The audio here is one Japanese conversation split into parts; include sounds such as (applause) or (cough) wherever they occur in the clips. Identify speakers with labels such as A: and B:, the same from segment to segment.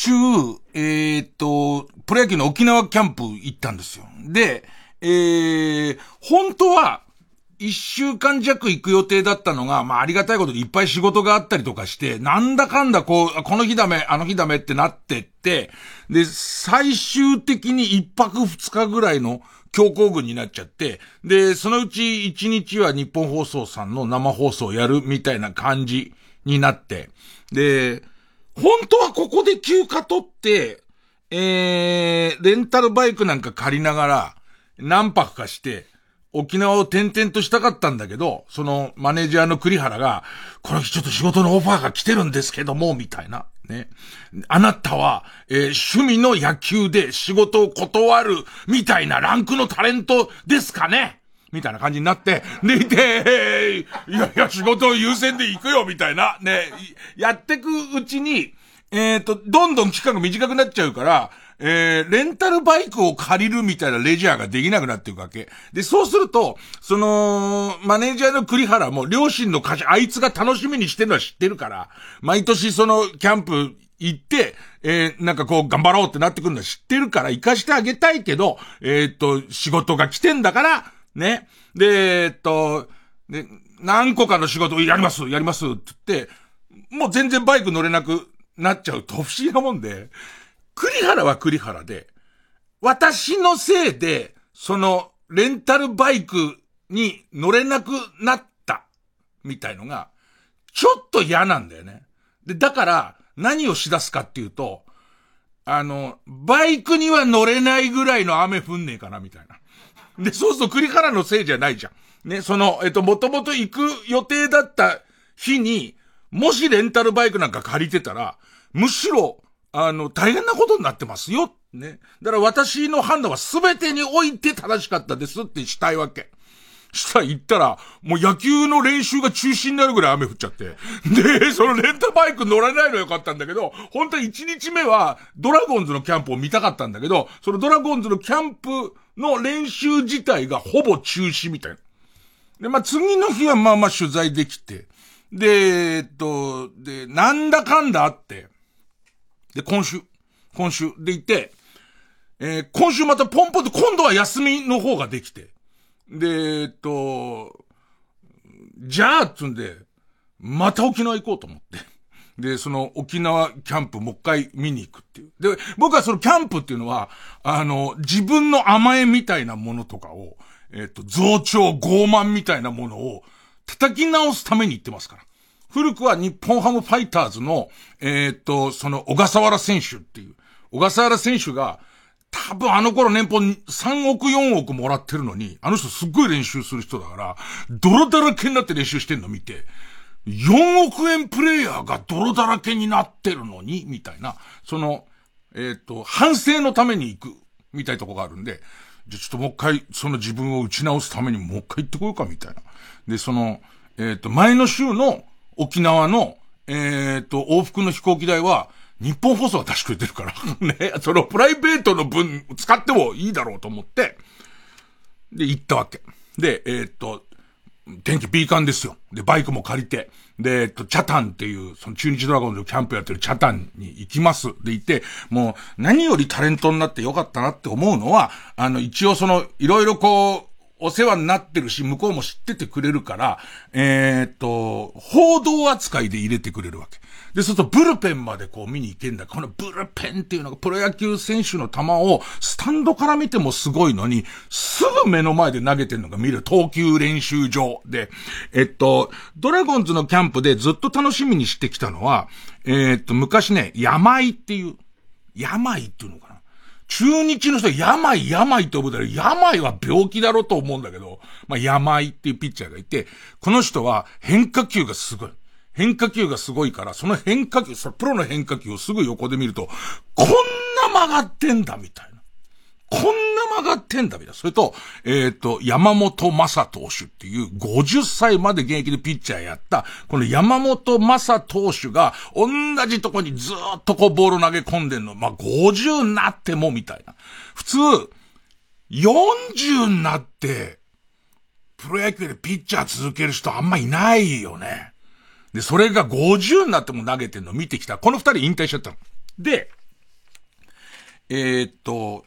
A: 週、えー、と、プロ野球の沖縄キャンプ行ったんですよ。で、えー、本当は、一週間弱行く予定だったのが、まあありがたいことでいっぱい仕事があったりとかして、なんだかんだこう、この日ダメ、あの日ダメってなってって、で、最終的に一泊二日ぐらいの強行軍になっちゃって、で、そのうち一日は日本放送さんの生放送をやるみたいな感じになって、で、本当はここで休暇取って、えー、レンタルバイクなんか借りながら、何泊かして、沖縄を転々としたかったんだけど、そのマネージャーの栗原が、この日ちょっと仕事のオファーが来てるんですけども、みたいな。ね。あなたは、えー、趣味の野球で仕事を断る、みたいなランクのタレントですかねみたいな感じになって、でいて、いやいや、仕事を優先で行くよ、みたいな、ね、やってくうちに、えっ、ー、と、どんどん期間が短くなっちゃうから、えー、レンタルバイクを借りるみたいなレジャーができなくなっていくわけ。で、そうすると、その、マネージャーの栗原も両親の会社、あいつが楽しみにしてるのは知ってるから、毎年そのキャンプ行って、えー、なんかこう頑張ろうってなってくるのは知ってるから行かしてあげたいけど、えー、っと、仕事が来てんだから、ね。で、え、っと、で、何個かの仕事をやります、やりますって言って、もう全然バイク乗れなくなっちゃうと不思議なもんで、栗原は栗原で、私のせいで、その、レンタルバイクに乗れなくなった、みたいのが、ちょっと嫌なんだよね。で、だから、何をしだすかっていうと、あの、バイクには乗れないぐらいの雨降んねえかな、みたいな。で、そうすると栗原のせいじゃないじゃん。ね、その、えっと、もともと行く予定だった日に、もしレンタルバイクなんか借りてたら、むしろ、あの、大変なことになってますよ。ね。だから私の判断は全てにおいて正しかったですってしたいわけ。したら行ったら、もう野球の練習が中止になるぐらい雨降っちゃって。で、そのレンタバイク乗らないのよかったんだけど、本当は1日目はドラゴンズのキャンプを見たかったんだけど、そのドラゴンズのキャンプの練習自体がほぼ中止みたいな。で、まあ、次の日はまあまあ取材できて、で、えっと、で、なんだかんだあって、で、今週、今週。でいて、えー、今週またポンポンと今度は休みの方ができて、で、えっと、じゃあ、つんで、また沖縄行こうと思って。で、その沖縄キャンプもう一回見に行くっていう。で、僕はそのキャンプっていうのは、あの、自分の甘えみたいなものとかを、えっ、と、増長、傲慢みたいなものを叩き直すために行ってますから。古くは日本ハムファイターズの、えっ、と、その小笠原選手っていう、小笠原選手が、多分あの頃年俸3億4億もらってるのに、あの人すっごい練習する人だから、泥だらけになって練習してんの見て、4億円プレイヤーが泥だらけになってるのに、みたいな、その、えっ、ー、と、反省のために行く、みたいなとこがあるんで、じゃちょっともう一回、その自分を打ち直すためにもう一回行ってこようか、みたいな。で、その、えっ、ー、と、前の週の沖縄の、えっ、ー、と、往復の飛行機代は、日本放送が出してくれてるから (laughs) ね、そのプライベートの分使ってもいいだろうと思って、で、行ったわけ。で、えー、っと、天気ピーカンですよ。で、バイクも借りて、で、えっと、チャタンっていう、その中日ドラゴンズのキャンプやってるチャタンに行きます。でいて、もう、何よりタレントになってよかったなって思うのは、あの、一応その、いろいろこう、お世話になってるし、向こうも知っててくれるから、えー、っと、報道扱いで入れてくれるわけ。で、そうするとブルペンまでこう見に行けんだ。このブルペンっていうのがプロ野球選手の球をスタンドから見てもすごいのに、すぐ目の前で投げてんのが見る投球練習場で、えっと、ドラゴンズのキャンプでずっと楽しみにしてきたのは、えー、っと、昔ね、病っていう、病っていうのかな。中日の人病、病って呼ぶだろ。病は病気だろうと思うんだけど、まあ、病っていうピッチャーがいて、この人は変化球がすごい。変化球がすごいから、その変化球、そのプロの変化球をすぐ横で見ると、こんな曲がってんだ、みたいな。こんな曲がってんだ、みたいな。それと、えっ、ー、と、山本正投手っていう50歳まで現役でピッチャーやった、この山本正投手が同じとこにずっとこうボール投げ込んでんの。まあ、50になっても、みたいな。普通、40になって、プロ野球でピッチャー続ける人あんまいないよね。で、それが50になっても投げてんの見てきた。この二人引退しちゃったの。で、えー、っと、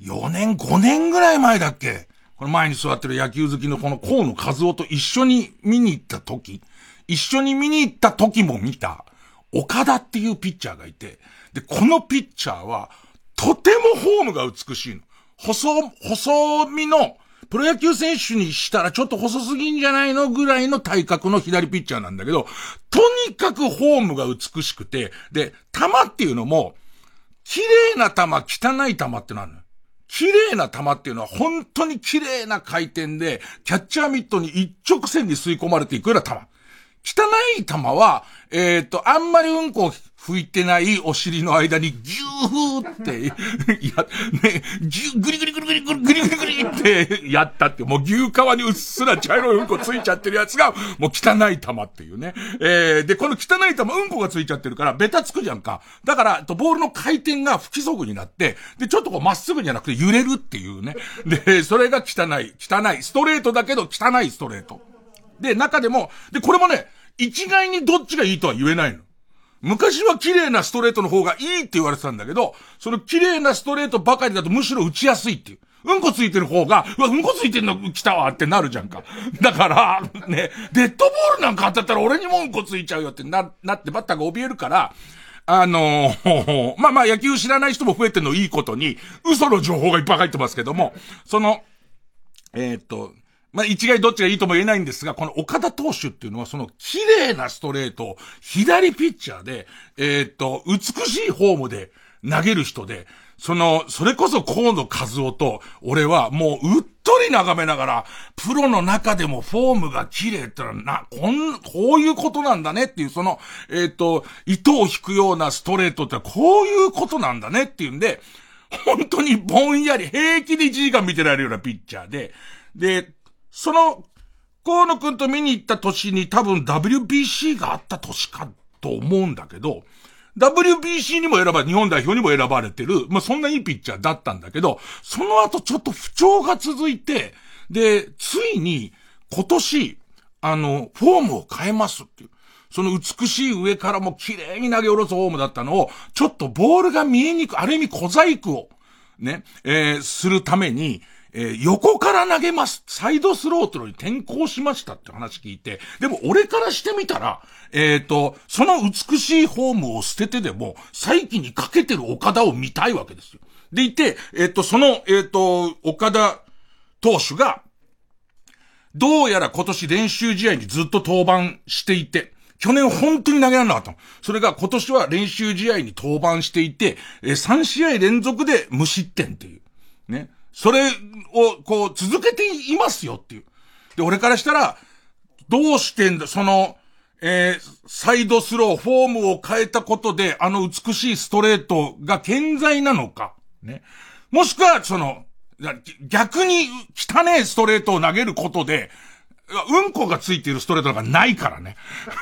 A: 4年、5年ぐらい前だっけ？この前に座ってる野球好きのこの河野和夫と一緒に見に行った時、一緒に見に行った時も見た、岡田っていうピッチャーがいて、で、このピッチャーは、とてもフォームが美しいの。細、細身の、プロ野球選手にしたらちょっと細すぎんじゃないのぐらいの体格の左ピッチャーなんだけど、とにかくフォームが美しくて、で、球っていうのも、綺麗な球、汚い球ってなる。綺麗な球っていうのは本当に綺麗な回転で、キャッチャーミットに一直線に吸い込まれていくような球。汚い球は、えっ、ー、と、あんまりうんこを拭いてないお尻の間にギューって、や、ね、ギュー、ぐりぐりぐりぐりぐりぐりぐりってやったって、もう牛革にうっすら茶色いうんこついちゃってるやつが、もう汚い玉っていうね。えー、で、この汚い玉、うんこがついちゃってるから、ベタつくじゃんか。だから、と、ボールの回転が不規則になって、で、ちょっとこうまっすぐじゃなくて揺れるっていうね。で、それが汚い、汚い、ストレートだけど汚いストレート。で、中でも、で、これもね、一概にどっちがいいとは言えないの。昔は綺麗なストレートの方がいいって言われてたんだけど、その綺麗なストレートばかりだとむしろ打ちやすいっていう。うんこついてる方が、うわ、うんこついてんの来たわってなるじゃんか。だから、ね、デッドボールなんか当たったら俺にもうんこついちゃうよってな、なってバッターが怯えるから、あのー、(laughs) まあまあ野球知らない人も増えてるのいいことに、嘘の情報がいっぱい入ってますけども、その、えー、っと、まあ、一概どっちがいいとも言えないんですが、この岡田投手っていうのはその綺麗なストレートを、左ピッチャーで、えー、っと、美しいフォームで投げる人で、その、それこそ河野和夫と、俺はもううっとり眺めながら、プロの中でもフォームが綺麗ってのはな、こん、こういうことなんだねっていう、その、えっ、と、糸を引くようなストレートってこういうことなんだねっていうんで、本当にぼんやり平気で1時間見てられるようなピッチャーで、で、その、河野くんと見に行った年に多分 WBC があった年かと思うんだけど、WBC にも選ばれ、日本代表にも選ばれてる、まあ、そんないいピッチャーだったんだけど、その後ちょっと不調が続いて、で、ついに今年、あの、フォームを変えますっていう。その美しい上からも綺麗に投げ下ろすフォームだったのを、ちょっとボールが見えにくい、ある意味小細工を、ね、えー、するために、えー、横から投げます。サイドスロートルに転向しましたって話聞いて、でも俺からしてみたら、えっ、ー、と、その美しいフォームを捨ててでも、再起にかけてる岡田を見たいわけですよ。でいて、えっ、ー、と、その、えっ、と、岡田投手が、どうやら今年練習試合にずっと登板していて、去年本当に投げられなかった。それが今年は練習試合に登板していて、え、3試合連続で無失点っていう。ね。それを、こう、続けていますよっていう。で、俺からしたら、どうしてんだ、その、えー、サイドスロー、フォームを変えたことで、あの美しいストレートが健在なのか。ね。もしくは、その、逆に汚ねストレートを投げることで、うんこがついているストレートなんかないからね。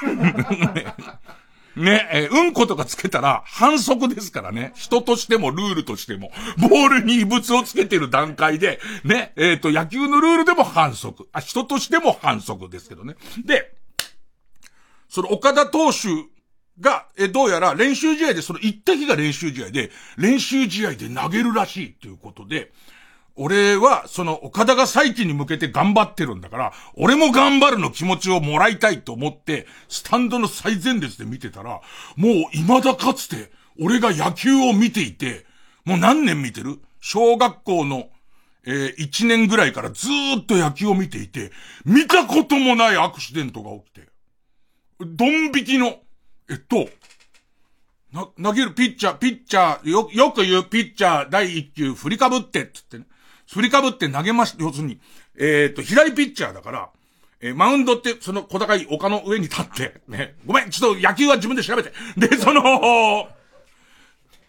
A: (laughs) (laughs) (laughs) ね、えー、うんことかつけたら反則ですからね。人としてもルールとしても。ボールに異物をつけてる段階で、ね、えっ、ー、と、野球のルールでも反則。あ、人としても反則ですけどね。で、その岡田投手が、え、どうやら練習試合で、その一滴が練習試合で、練習試合で投げるらしいということで、俺は、その、岡田が再起に向けて頑張ってるんだから、俺も頑張るの気持ちをもらいたいと思って、スタンドの最前列で見てたら、もう未だかつて、俺が野球を見ていて、もう何年見てる？小学校の、えー、1年ぐらいからずーっと野球を見ていて、見たこともないアクシデントが起きて、ドン引きの、えっと、な、投げるピッチャー、ピッチャー、よ、よく言うピッチャー第1球振りかぶって、つってね。振りかぶって投げまし、要するに、えっ、ー、と、左ピッチャーだから、えー、マウンドって、その小高い丘の上に立って、ね、ごめん、ちょっと野球は自分で調べて。で、その、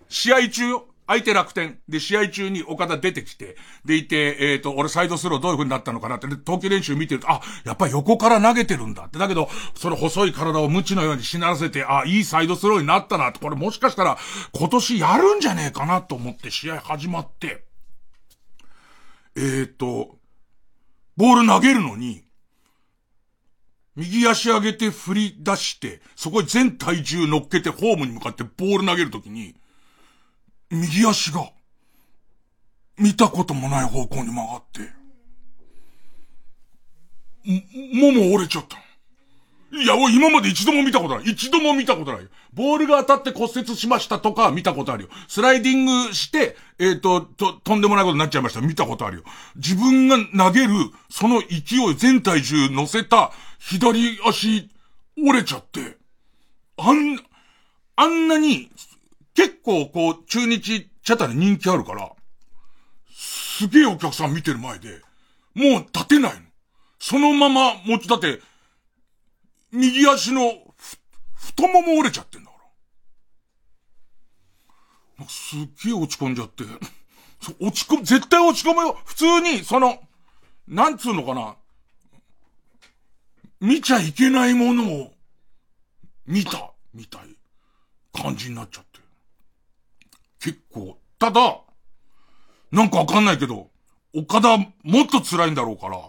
A: 試合中よ。相手楽天。で、試合中に岡田出てきて、でいて、えっ、ー、と、俺サイドスローどういう風になったのかなって、投球練習見てると、あ、やっぱり横から投げてるんだって。だけど、その細い体を無知のようにしならせて、あ、いいサイドスローになったなって、これもしかしたら今年やるんじゃねえかなと思って試合始まって、えっ、と、ボール投げるのに、右足上げて振り出して、そこに全体重乗っけてホームに向かってボール投げるときに、右足が、見たこともない方向に曲がって、も、もも折れちゃった。いや、今まで一度も見たことない。一度も見たことない。ボールが当たって骨折しましたとか見たことあるよ。スライディングして、えっ、ー、と、と、とんでもないことになっちゃいました。見たことあるよ。自分が投げる、その勢い、全体重乗せた左足、折れちゃって、あん、あんなに、結構こう、中日、チャタで人気あるから、すげえお客さん見てる前で、もう立てないの。そのまま、もう、だって、右足の太もも折れちゃってんだから。すっげえ落ち込んじゃって。そ落ち込む、絶対落ち込むよ。普通に、その、なんつうのかな。見ちゃいけないものを、見た、みたい感じになっちゃって。結構、ただ、なんかわかんないけど、岡田もっと辛いんだろうから、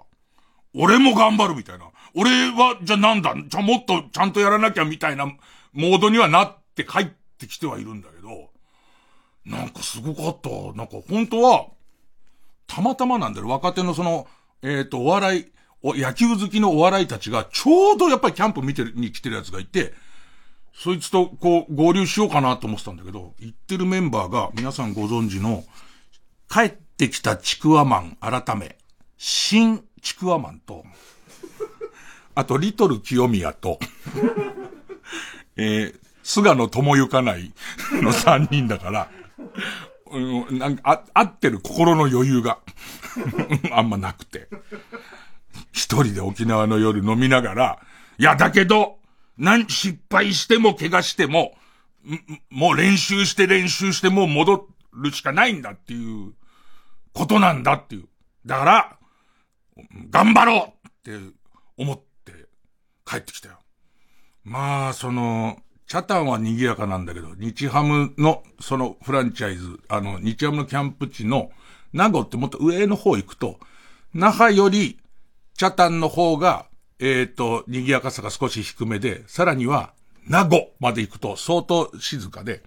A: 俺も頑張るみたいな。俺は、じゃあなんだ、じゃあもっとちゃんとやらなきゃみたいなモードにはなって帰ってきてはいるんだけど、なんかすごかった。なんか本当は、たまたまなんだよ。若手のその、えっ、ー、と、お笑い、お、野球好きのお笑いたちが、ちょうどやっぱりキャンプ見てる、に来てるやつがいて、そいつとこう合流しようかなと思ってたんだけど、行ってるメンバーが皆さんご存知の、帰ってきたちくわマン改め、新ちくわマンと、あと、リトル清宮と、(laughs) えー、菅野智ゆかないの三人だから、うん、なんか、あ、合ってる心の余裕が (laughs) あんまなくて。一人で沖縄の夜飲みながら、いや、だけど、なん、失敗しても怪我しても、もう練習して練習してもう戻るしかないんだっていうことなんだっていう。だから、頑張ろうって思っ帰ってきたよ。まあ、その、チャタンは賑やかなんだけど、日ハムの、そのフランチャイズ、あの、日ハムのキャンプ地の、名護ってもっと上の方行くと、那覇より、チャタンの方が、えっ、ー、と、賑やかさが少し低めで、さらには、名護まで行くと相当静かで、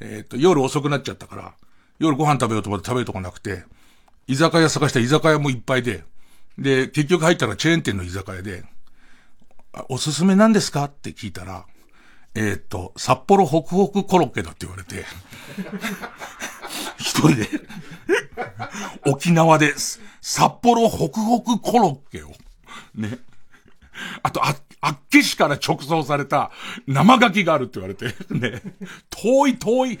A: えっ、ー、と、夜遅くなっちゃったから、夜ご飯食べようと思って食べるとこなくて、居酒屋探した居酒屋もいっぱいで、で、結局入ったらチェーン店の居酒屋で、おすすめなんですか？って聞いたら、えっ、ー、と、札幌ホクホクコロッケだって言われて、(laughs) 一人で沖縄で、札幌ホクホクコロッケを、ね。あと、あ、あっけしから直送された生牡蠣があるって言われて、ね。遠い遠い。ね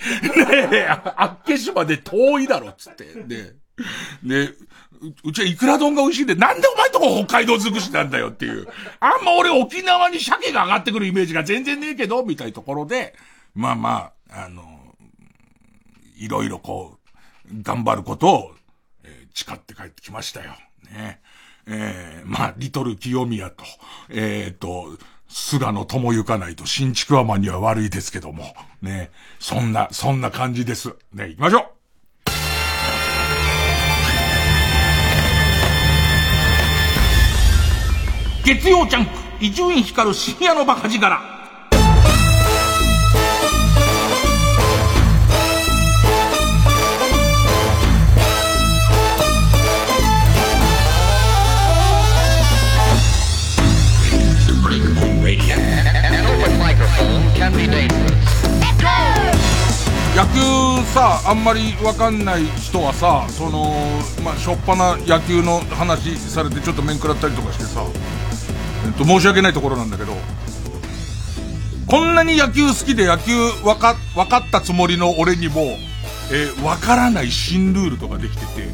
A: え、あっけしまで遠いだろ、つって。ね。で、うちはイクラ丼が美味しいんで、なんでお前とこ北海道尽くしなんだよっていう。あんま俺沖縄に鮭が上がってくるイメージが全然ねえけど、みたいなところで、まあまあ、あの、いろいろこう、頑張ることを、えー、誓って帰ってきましたよ。ね。えー、まあ、リトル清宮と、えっ、ー、と、菅野智ゆかないと新築アマには悪いですけども、ね。そんな、そんな感じです。ね、行きましょう月曜ジャンク伊集院光る深夜のバカ力。野球さあんまりわかんない人はさそのまあしょっぱな野球の話されてちょっと面食らったりとかしてさ。えっと、申し訳ないところなんだけど、こんなに野球好きで野球わか、わかったつもりの俺にも、えー、わからない新ルールとかできてて、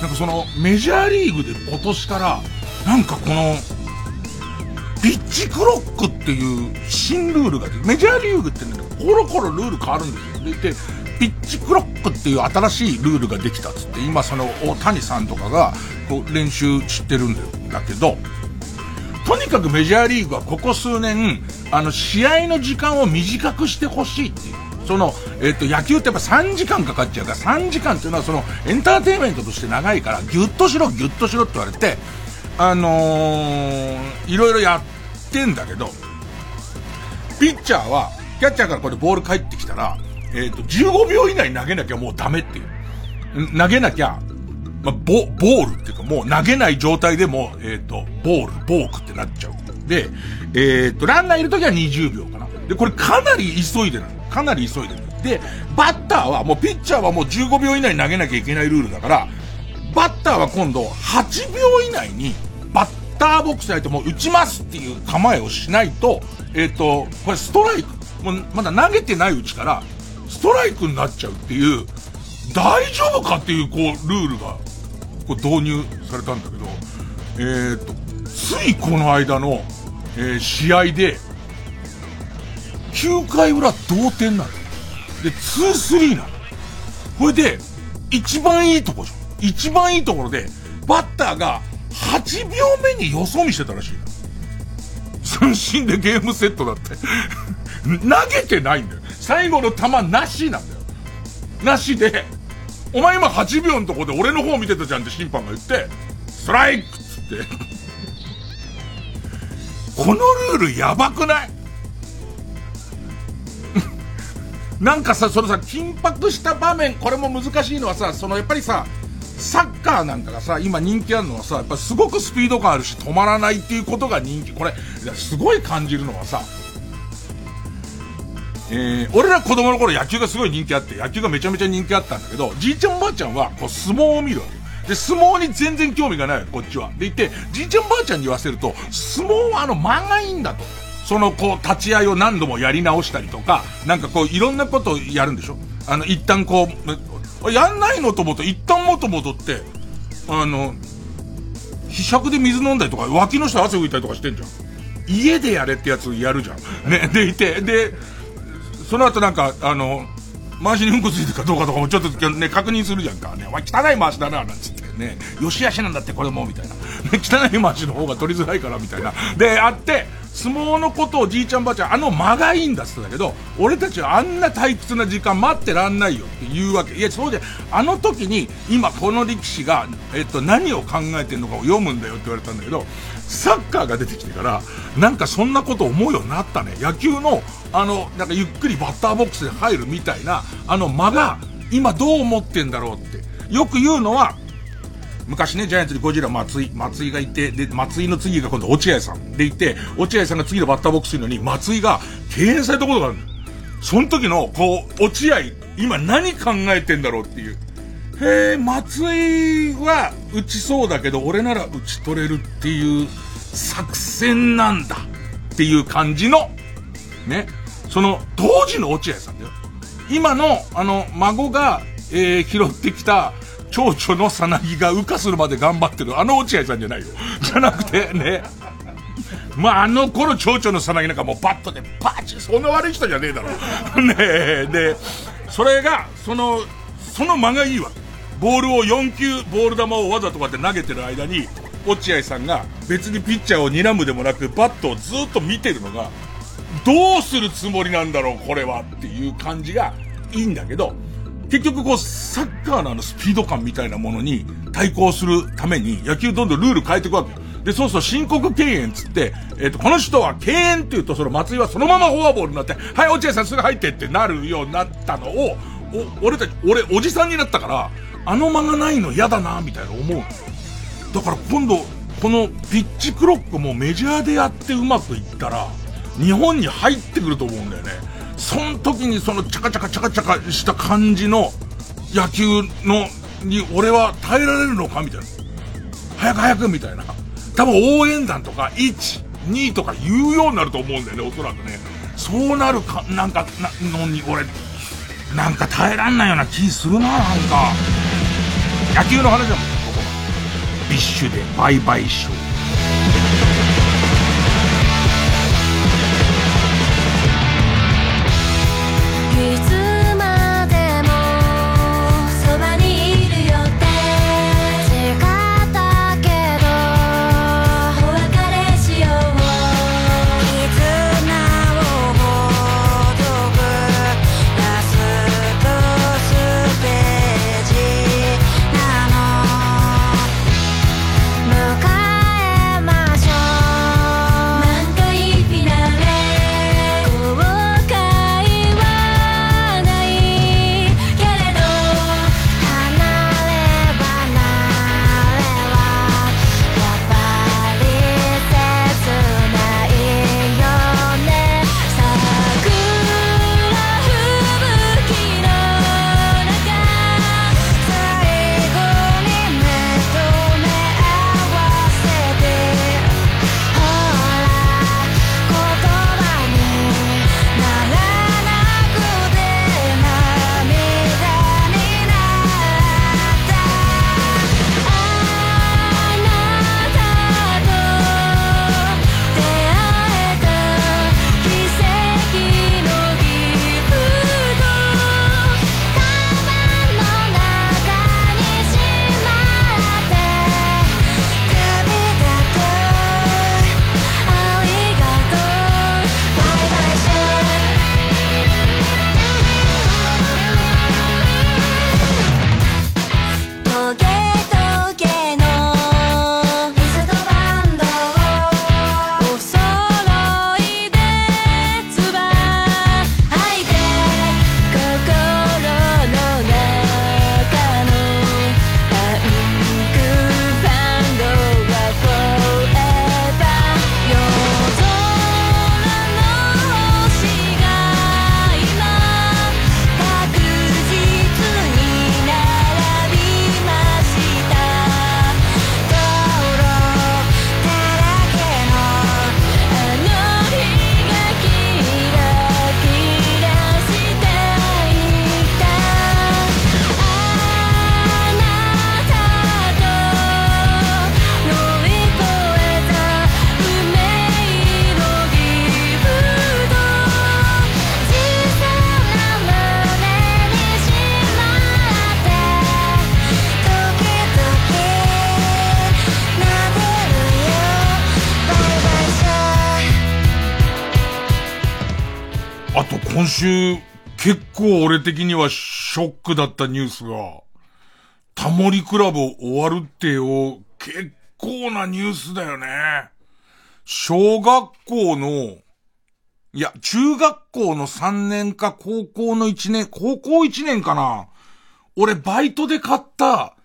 A: なんかその、メジャーリーグで今年から、なんかこの、ピッチクロックっていう新ルールがメジャーリーグってね、コロコロルール変わるんですよ。で、ピッチクロックっていう新しいルールができたっつって、今その大谷さんとかが、こう練習してるんだけど、にかくメジャーリーグはここ数年、あの、試合の時間を短くしてほしいっていう。その、えっ、ー、と、野球ってやっぱ3時間かかっちゃうから、3時間っていうのはその、エンターテインメントとして長いから、ギュッとしろ、ギュッとしろって言われて、あのー、いろいろやってんだけど、ピッチャーは、キャッチャーからこれボール返ってきたら、えっ、ー、と、15秒以内投げなきゃもうダメっていう。投げなきゃ、まあ、ボ、ボールっていうかもう投げない状態でも、えっ、ー、と、ボール、ボークってなっちゃう。で、えっ、ー、と、ランナーいるときは20秒かな。で、これかなり急いでなの。かなり急いでる。で、バッターはもうピッチャーはもう15秒以内に投げなきゃいけないルールだから、バッターは今度8秒以内にバッターボックスないともう打ちますっていう構えをしないと、えっ、ー、と、これストライク、もうまだ投げてないうちから、ストライクになっちゃうっていう、大丈夫かっていう、こう、ルールが、こう導入されたんだけど、えっ、ー、と、ついこの間の、えー、試合で、9回裏同点なの。で、2-3なの。これで、一番いいとこじゃん。一番いいところで、バッターが8秒目によそ見してたらしい三振でゲームセットだって (laughs) 投げてないんだよ。最後の球なしなんだよ。なしで、お前今8秒のとこで俺の方見てたじゃんって審判が言って、ストライクっつって。(laughs) このルールやばくない？(laughs) なんかさ、そのさ、緊迫した場面、これも難しいのはさ、そのやっぱりさ、サッカーなんかがさ、今人気あるのはさ、やっぱすごくスピード感あるし止まらないっていうことが人気。これ、すごい感じるのはさ、えー、俺ら子供の頃野球がすごい人気あって、野球がめちゃめちゃ人気あったんだけど、じいちゃんばあちゃんはこう相撲を見るわけ。で、相撲に全然興味がないこっちは。でいて、じいちゃんばあちゃんに言わせると、相撲はあの間がいいんだと。そのこう立ち合いを何度もやり直したりとか、なんかこういろんなことをやるんでしょあの、一旦こう、やんないのと思うと、一旦もともとって、あの、ひしゃくで水飲んだりとか、脇の下汗拭いたりとかしてんじゃん。家でやれってやつやるじゃん。ね、でいて、で、その後なんか、あの、回しにうんこついてるかどうかとかもちょっとね、確認するじゃんか。ね、お前汚い回しだな、なんつって。ね、よしあしなんだってこれも、みたいな。(laughs) 汚い回しの方が取りづらいから、みたいな。で、あって、相撲のことをじいちゃんばあちゃん、あの間がいいんだって言ったけど、俺たちはあんな退屈な時間待ってらんないよって言うわけ。いや、そうで、あの時に、今この力士が、えっと、何を考えてんのかを読むんだよって言われたんだけど、サッカーが出てきてから、なんかそんなこと思うようになったね。野球の、あの、なんかゆっくりバッターボックスで入るみたいな、あの間が、今どう思ってんだろうって。よく言うのは、昔ね、ジャイアンツにゴジラ松井、松井がいて、で、松井の次が今度落合さんでいて、落合さんが次のバッターボックスにいるのに、松井が敬遠されたことがあるその時の、こう、落合、今何考えてんだろうっていう。へえ、松井は打ちそうだけど、俺なら打ち取れるっていう作戦なんだっていう感じの、ね、その当時の落合さんだよ。今の、あの、孫が、えー、拾ってきた、蝶々のさなぎが羽化するまで頑張ってる、あの落合さんじゃないよ。じゃなくて、ね。まあ、あの頃蝶々のさなぎなんかもうバットでパチそんな悪い人じゃねえだろ。ねえ、で、それが、その、その間がいいわけボールを4球、ボール球をわざとこうやって投げてる間に、落合さんが別にピッチャーを睨むでもなく、バットをずっと見てるのが、どうするつもりなんだろう、これはっていう感じがいいんだけど、結局こう、サッカーのあのスピード感みたいなものに対抗するために、野球どんどんルール変えていくわけよ。で、そうそう、申告敬遠つって、えっ、ー、と、この人は敬遠って言うと、その松井はそのままフォアボールになって、はい、落合さんすぐ入ってってなるようになったのを、お、俺たち、俺、おじさんになったから、あの間がないの嫌だな、みたいな思うだから今度、このピッチクロックもメジャーでやってうまくいったら、日本に入ってくると思うんだよね。その時にそのチャカチャカチャカチャカした感じの野球の、に俺は耐えられるのかみたいな。早く早くみたいな。多分応援団とか1、2とか言うようになると思うんだよね、おそらくね。そうなるか、なんか、な、のに俺、なんか耐えらんないような気するな、なんか。野球の話だもん、ここは。ビッシュでバイバ今週、結構俺的にはショックだったニュースが、タモリクラブ終わるってよ、結構なニュースだよね。小学校の、いや、中学校の3年か高校の1年、高校1年かな。俺バイトで買った、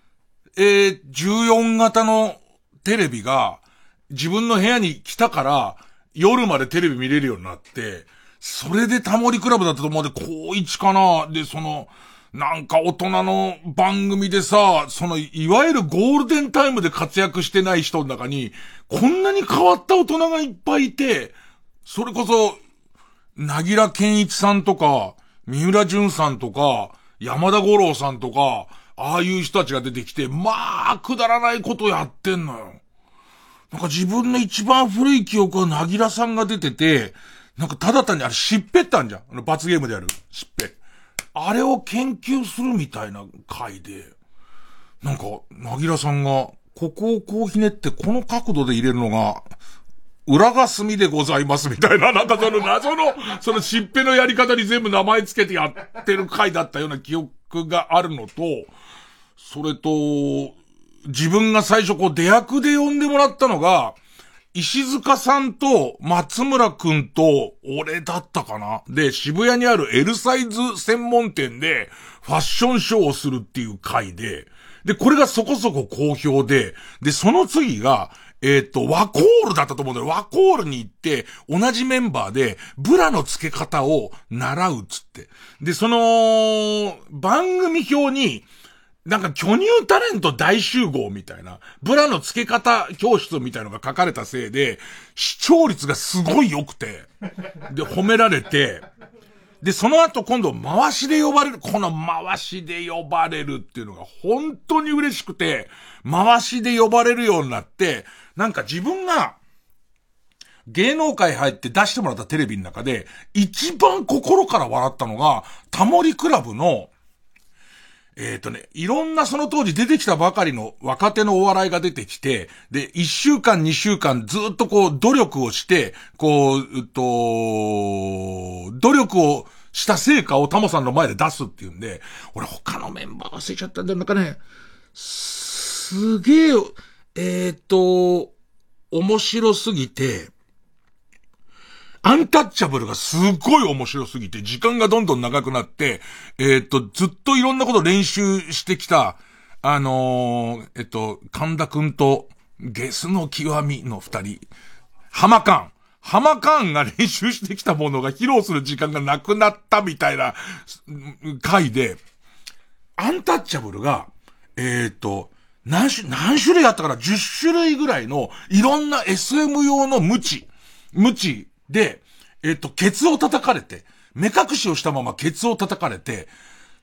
A: えー、14型のテレビが、自分の部屋に来たから、夜までテレビ見れるようになって、それでタモリクラブだったと思うんで、高一かな。で、その、なんか大人の番組でさ、その、いわゆるゴールデンタイムで活躍してない人の中に、こんなに変わった大人がいっぱいいて、それこそ、なぎら健一さんとか、三浦淳さんとか、山田五郎さんとか、ああいう人たちが出てきて、まあ、くだらないことやってんのよ。なんか自分の一番古い記憶はなぎらさんが出てて、なんかただ単にあれしっぺったんじゃん。あの罰ゲームでやる。しっぺ。あれを研究するみたいな回で、なんか、なぎらさんが、ここをこうひねってこの角度で入れるのが、裏が隅でございますみたいな、なんかその謎の、そのしっぺのやり方に全部名前つけてやってる回だったような記憶があるのと、それと、自分が最初こう出役で呼んでもらったのが、石塚さんと松村くんと俺だったかな？で、渋谷にある L サイズ専門店でファッションショーをするっていう回で、で、これがそこそこ好評で、で、その次が、えっ、ー、と、ワコールだったと思うんだよ。ワコールに行って、同じメンバーで、ブラの付け方を習うっつって。で、その、番組表に、なんか巨乳タレント大集合みたいな、ブラの付け方教室みたいのが書かれたせいで、視聴率がすごい良くて、で、褒められて、で、その後今度回しで呼ばれる、この回しで呼ばれるっていうのが本当に嬉しくて、回しで呼ばれるようになって、なんか自分が、芸能界入って出してもらったテレビの中で、一番心から笑ったのが、タモリクラブの、えっ、ー、とね、いろんなその当時出てきたばかりの若手のお笑いが出てきて、で、一週間二週間ずっとこう努力をして、こう、うっと、努力をした成果をタモさんの前で出すっていうんで、俺他のメンバー忘れちゃったんだよ。なんかね、すげえ、えっ、ー、と、面白すぎて、アンタッチャブルがすっごい面白すぎて、時間がどんどん長くなって、えっ、と、ずっといろんなこと練習してきた、あのー、えっと、神田くんと、ゲスの極みの二人、浜カン。浜カンが練習してきたものが披露する時間がなくなったみたいな回で、アンタッチャブルが、えっ、と、何種、何種類あったから10種類ぐらいのいろんな SM 用の無知、無知で、えっ、と、ケツを叩かれて、目隠しをしたままケツを叩かれて、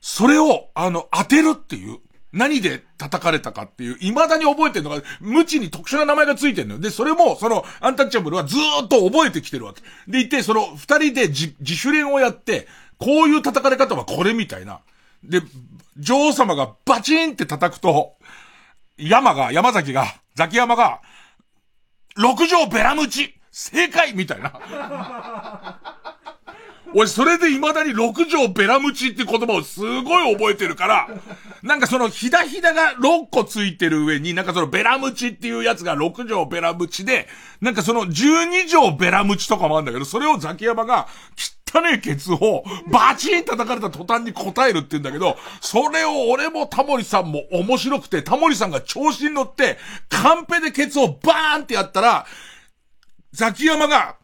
A: それを、あの、当てるっていう、何で叩かれたかっていう、未だに覚えてるのが、無知に特殊な名前がついてるのよ。で、それも、その、アンタッチャブルはずーっと覚えてきてるわけ。でいて、その、二人で自主練をやって、こういう叩かれ方はこれみたいな。で、女王様がバチンって叩くと、山が、山崎が、ザキ山が、六条ベラムチ正解みたいな。俺、それで未だに六条ベラムチって言葉をすごい覚えてるから、なんかそのひだひだが6個ついてる上に、なんかそのベラムチっていうやつが六条ベラムチで、なんかその12条ベラムチとかもあるんだけど、それをザキヤマが、汚ねえケツをバチン叩かれた途端に答えるって言うんだけど、それを俺もタモリさんも面白くて、タモリさんが調子に乗って、カンペでケツをバーンってやったら、ザキヤマが、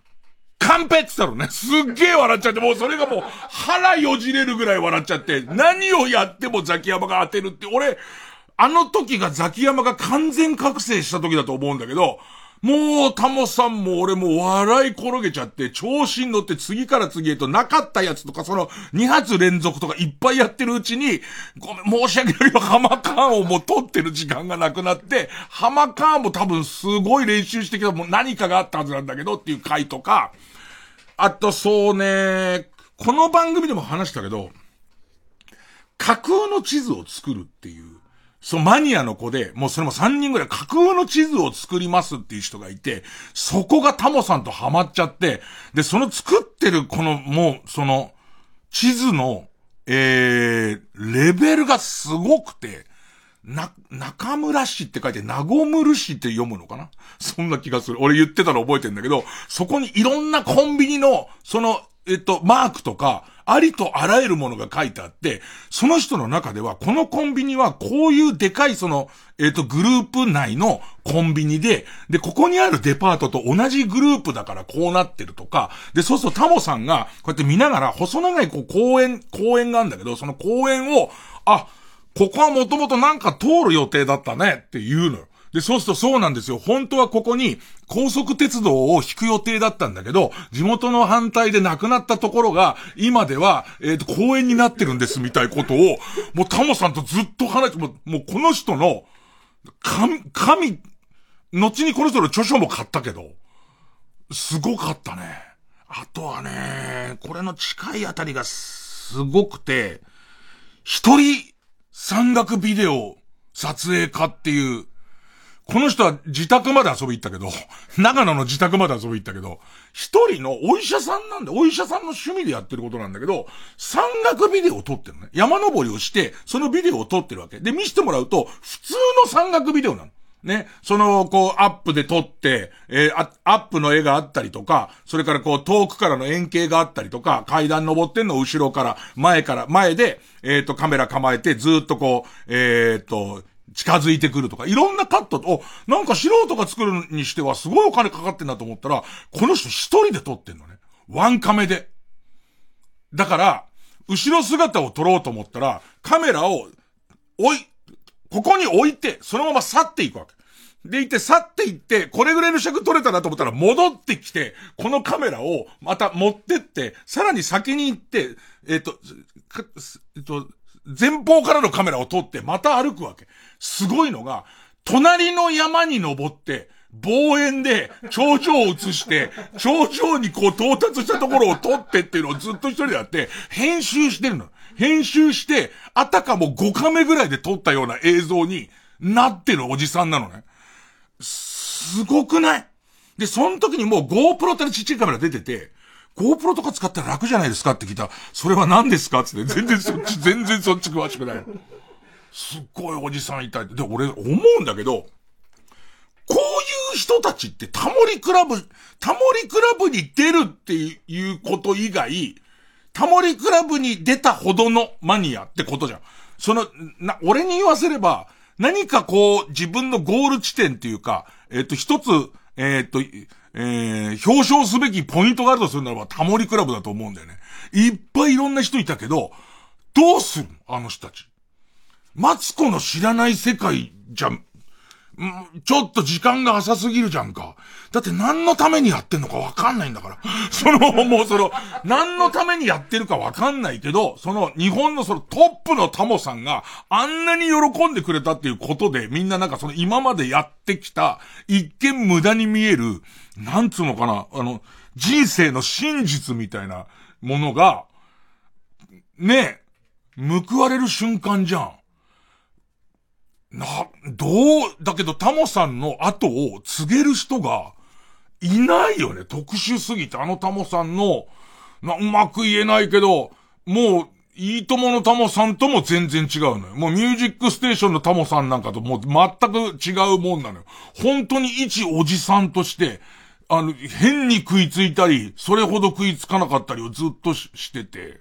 A: カンペって言ったのね。すっげえ笑っちゃって、もうそれがもう腹よじれるぐらい笑っちゃって、何をやってもザキヤマが当てるって、俺、あの時がザキヤマが完全覚醒した時だと思うんだけど、もう、タモさんも俺も笑い転げちゃって、調子に乗って次から次へとなかったやつとか、その2発連続とかいっぱいやってるうちに、ごめん、申し訳ないよ、ハマカーンをもう取ってる時間がなくなって、ハマカーンも多分すごい練習してきたもう何かがあったはずなんだけどっていう回とか、あとそうね、この番組でも話したけど、架空の地図を作るっていう、そのマニアの子で、もうそれも3人ぐらい架空の地図を作りますっていう人がいて、そこがタモさんとハマっちゃって、で、その作ってるこの、もう、その、地図の、えー、レベルがすごくて、な、中村市って書いて、なごむる市って読むのかな？そんな気がする。俺言ってたの覚えてんだけど、そこにいろんなコンビニの、その、えっと、マークとか、ありとあらゆるものが書いてあって、その人の中では、このコンビニはこういうでかいその、えっ、と、グループ内のコンビニで、で、ここにあるデパートと同じグループだからこうなってるとか、で、そうするとタモさんが、こうやって見ながら、細長いこう公園、公園があるんだけど、その公園を、あ、ここはもともとなんか通る予定だったねって言うのよ。で、そうするとそうなんですよ。本当はここに高速鉄道を引く予定だったんだけど、地元の反対で亡くなったところが、今では、えっ、ー、と、公園になってるんですみたいことを、もうタモさんとずっと話して、もう、もうこの人の、神、神、後にこの人の著書も買ったけど、すごかったね。あとはね、これの近いあたりがすごくて、一人山岳ビデオ撮影家っていう、この人は自宅まで遊び行ったけど、(laughs) 長野の自宅まで遊び行ったけど、一人のお医者さんなんで、お医者さんの趣味でやってることなんだけど、山岳ビデオを撮ってるのね。山登りをして、そのビデオを撮ってるわけ。で、見せてもらうと、普通の山岳ビデオなの。ね、その、こう、アップで撮って、えー、アップの絵があったりとか、それからこう、遠くからの円形があったりとか、階段登ってんの後ろから、前から、前で、えっ、ー、と、カメラ構えて、ずっとこう、えっ、ー、と、近づいてくるとか、いろんなカットと、なんか素人が作るにしてはすごいお金かかってんだと思ったら、この人一人で撮ってんのね。ワンカメで。だから、後ろ姿を撮ろうと思ったら、カメラを、置い、ここに置いて、そのまま去っていくわけ。でいて、去っていって、これぐらいの尺撮れたなと思ったら戻ってきて、このカメラをまた持ってって、さらに先に行って、えっ、と、えっ、と、前方からのカメラを撮ってまた歩くわけ。すごいのが、隣の山に登って、望遠で頂上を映して、頂上にこう到達したところを撮ってっていうのをずっと一人でやって、編集してるの。編集して、あたかも5カメぐらいで撮ったような映像になってるおじさんなのね。すごくない？で、その時にもう GoPro ってちっちゃいカメラ出てて、GoPro とか使ったら楽じゃないですかって聞いたそれは何ですかって全然そっち、(laughs) 全然そっち詳しくない。すっごいおじさんいたい。で、俺思うんだけど、こういう人たちってタモリクラブ、タモリクラブに出るっていうこと以外、タモリクラブに出たほどのマニアってことじゃん。その、な、俺に言わせれば、何かこう、自分のゴール地点っていうか、えっ、と、一つ、えっ、と、えー、表彰すべきポイントがあるとするならば、タモリクラブだと思うんだよね。いっぱいいろんな人いたけど、どうするあの人たち。マツコの知らない世界じゃん、ちょっと時間が浅すぎるじゃんか。だって何のためにやってんのかわかんないんだから。(laughs) その、もうその、何のためにやってるかわかんないけど、その日本のそのトップのタモさんがあんなに喜んでくれたっていうことで、みんななんかその今までやってきた、一見無駄に見える、なんつうのかな、あの、人生の真実みたいなものが、ねえ、報われる瞬間じゃん。な、どう、だけどタモさんの後を告げる人がいないよね。特殊すぎて、あのタモさんの、な、うまく言えないけど、もう、いいとものタモさんとも全然違うのよ。もうミュージックステーションのタモさんなんかともう全く違うもんなのよ。本当に一おじさんとして、あの、変に食いついたり、それほど食いつかなかったりをずっとしてて、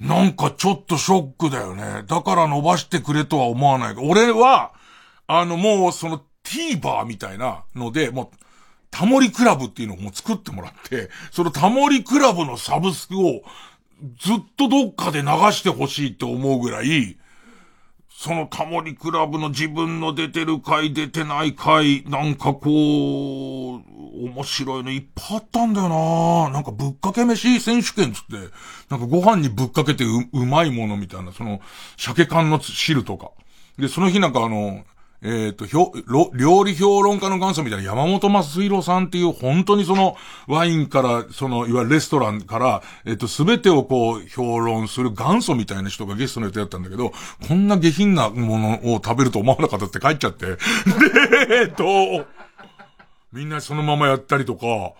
A: なんかちょっとショックだよね。だから伸ばしてくれとは思わない俺は、あのもうその TVer みたいなので、もう、タモリクラブっていうのをもう作ってもらって、そのタモリクラブのサブスクをずっとどっかで流してほしいって思うぐらい、そのタモリクラブの自分の出てる回出てない回、なんかこう、面白いのいっぱいあったんだよななんかぶっかけ飯選手権つって、なんかご飯にぶっかけてう、うまいものみたいな、その、鮭缶の汁とか。で、その日なんかあの、えっ、ー、と、ひょ、料理評論家の元祖みたいな山本松弘さんっていう本当にそのワインから、その、いわゆるレストランから、えっ、ー、と、すべてをこう評論する元祖みたいな人がゲストの予定だったんだけど、こんな下品なものを食べると思わなかったって帰っちゃって。(laughs) で、えっと、みんなそのままやったりとか、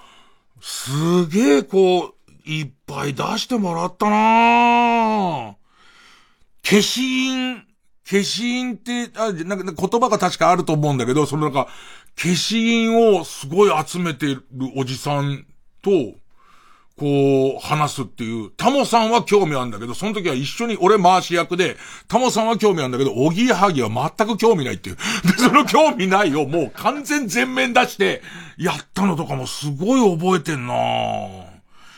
A: すげえこう、いっぱい出してもらったなぁ消印、消印って、あ、なんか言葉が確かあると思うんだけど、そのなんか、消印をすごい集めてるおじさんと、こう、話すっていう。タモさんは興味あるんだけど、その時は一緒に、俺回し役で、タモさんは興味あるんだけど、おぎやはぎは全く興味ないっていう。で、その興味ないをもう完全全面出して、やったのとかもすごい覚えてんな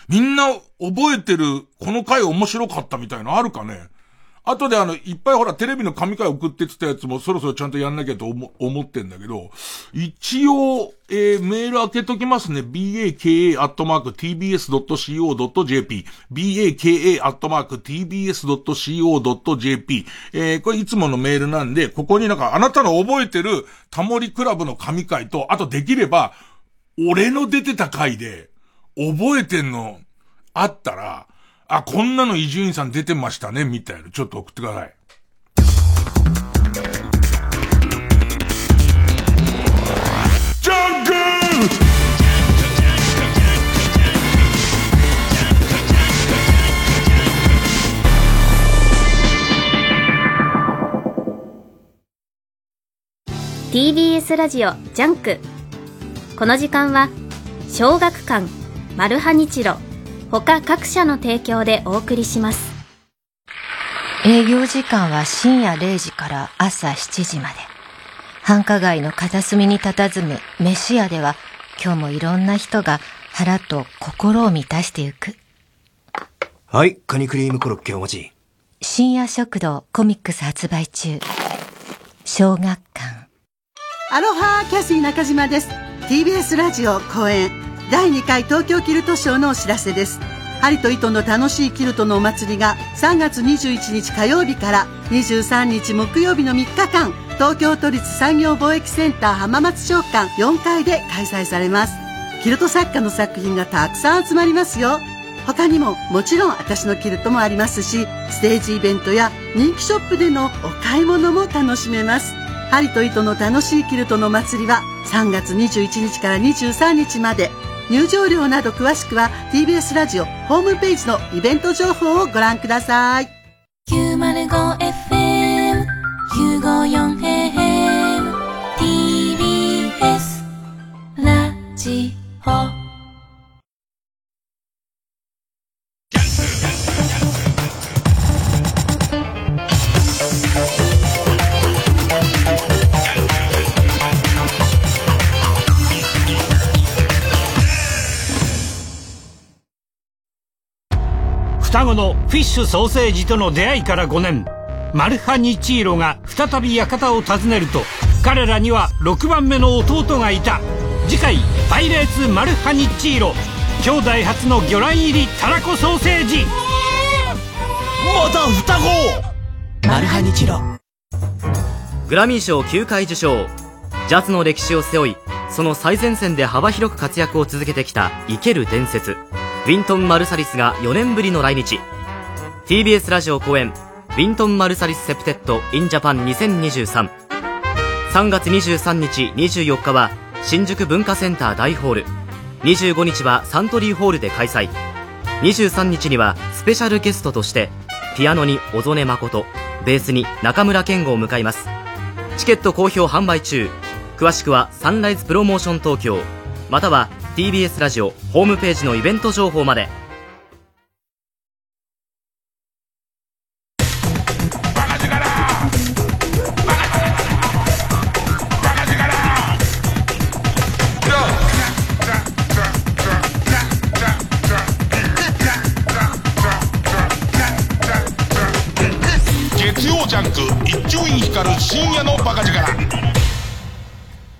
A: みんな覚えてる、この回面白かったみたいなあるかね？後であの、いっぱいほら、テレビの紙会送ってってたやつもそろそろちゃんとやんなきゃと思、思ってんだけど、一応、えー、メール開けときますね。baka.tbs.co.jp baka.tbs.co.jp えー、これいつものメールなんで、ここになんかあなたの覚えてるタモリクラブの神会と、あとできれば、俺の出てた回で、覚えてんの、あったら、あ、こんなの伊集院さん出てましたね、みたいな。ちょっと送ってください。ジャンク
B: TBS ラジオジャンクこの時間は小学館マルハニチロ他各社の提供でお送りします。
C: 営業時間は深夜0時から朝7時まで。繁華街の片隅に佇む飯屋では今日もいろんな人が腹と心を満たしてゆく。
D: はいカニクリームコロッケお待ち。
C: 深夜食堂コミックス発売中。小学館。
E: アロハキャシー中島です。TBS ラジオ公演第2回東京キルトショーのお知らせです。針と糸の楽しいキルトのお祭りが3月21日火曜日から23日木曜日の3日間東京都立産業貿易センター浜松商館4階で開催されます。キルト作家の作品がたくさん集まりますよ。他にももちろん私のキルトもありますしステージイベントや人気ショップでのお買い物も楽しめます。針と糸の楽しいキルトの祭りは3月21日から23日まで。入場料など詳しくは TBS ラジオホームページのイベント情報をご覧ください。
F: 905FM954AM TBS ラジオ。
G: 双子のフィッシュソーセージとの出会いから5年。マルハニチーロが再び館を訪ねると彼らには6番目の弟がいた。次回「パイレーツマルハニチーロ」兄弟初の魚卵入りたらこソーセージ。
H: また双子
I: マルハニチロ。
J: グラミー賞9回受賞。ジャズの歴史を背負いその最前線で幅広く活躍を続けてきた生ける伝説ウィントン・マルサリスが4年ぶりの来日。TBS ラジオ公演ウィントン・マルサリス・セプテッド・イン・ジャパン2023 3月23日24日は新宿文化センター大ホール。25日はサントリーホールで開催。23日にはスペシャルゲストとしてピアノに小曽根真ベースに中村健吾を迎えます。チケット好評販売中。詳しくはサンライズプロモーション東京。または TBS ラジオホームページのイベント情報まで。
A: 月曜ジャンク一丁院光る深夜のバカ力。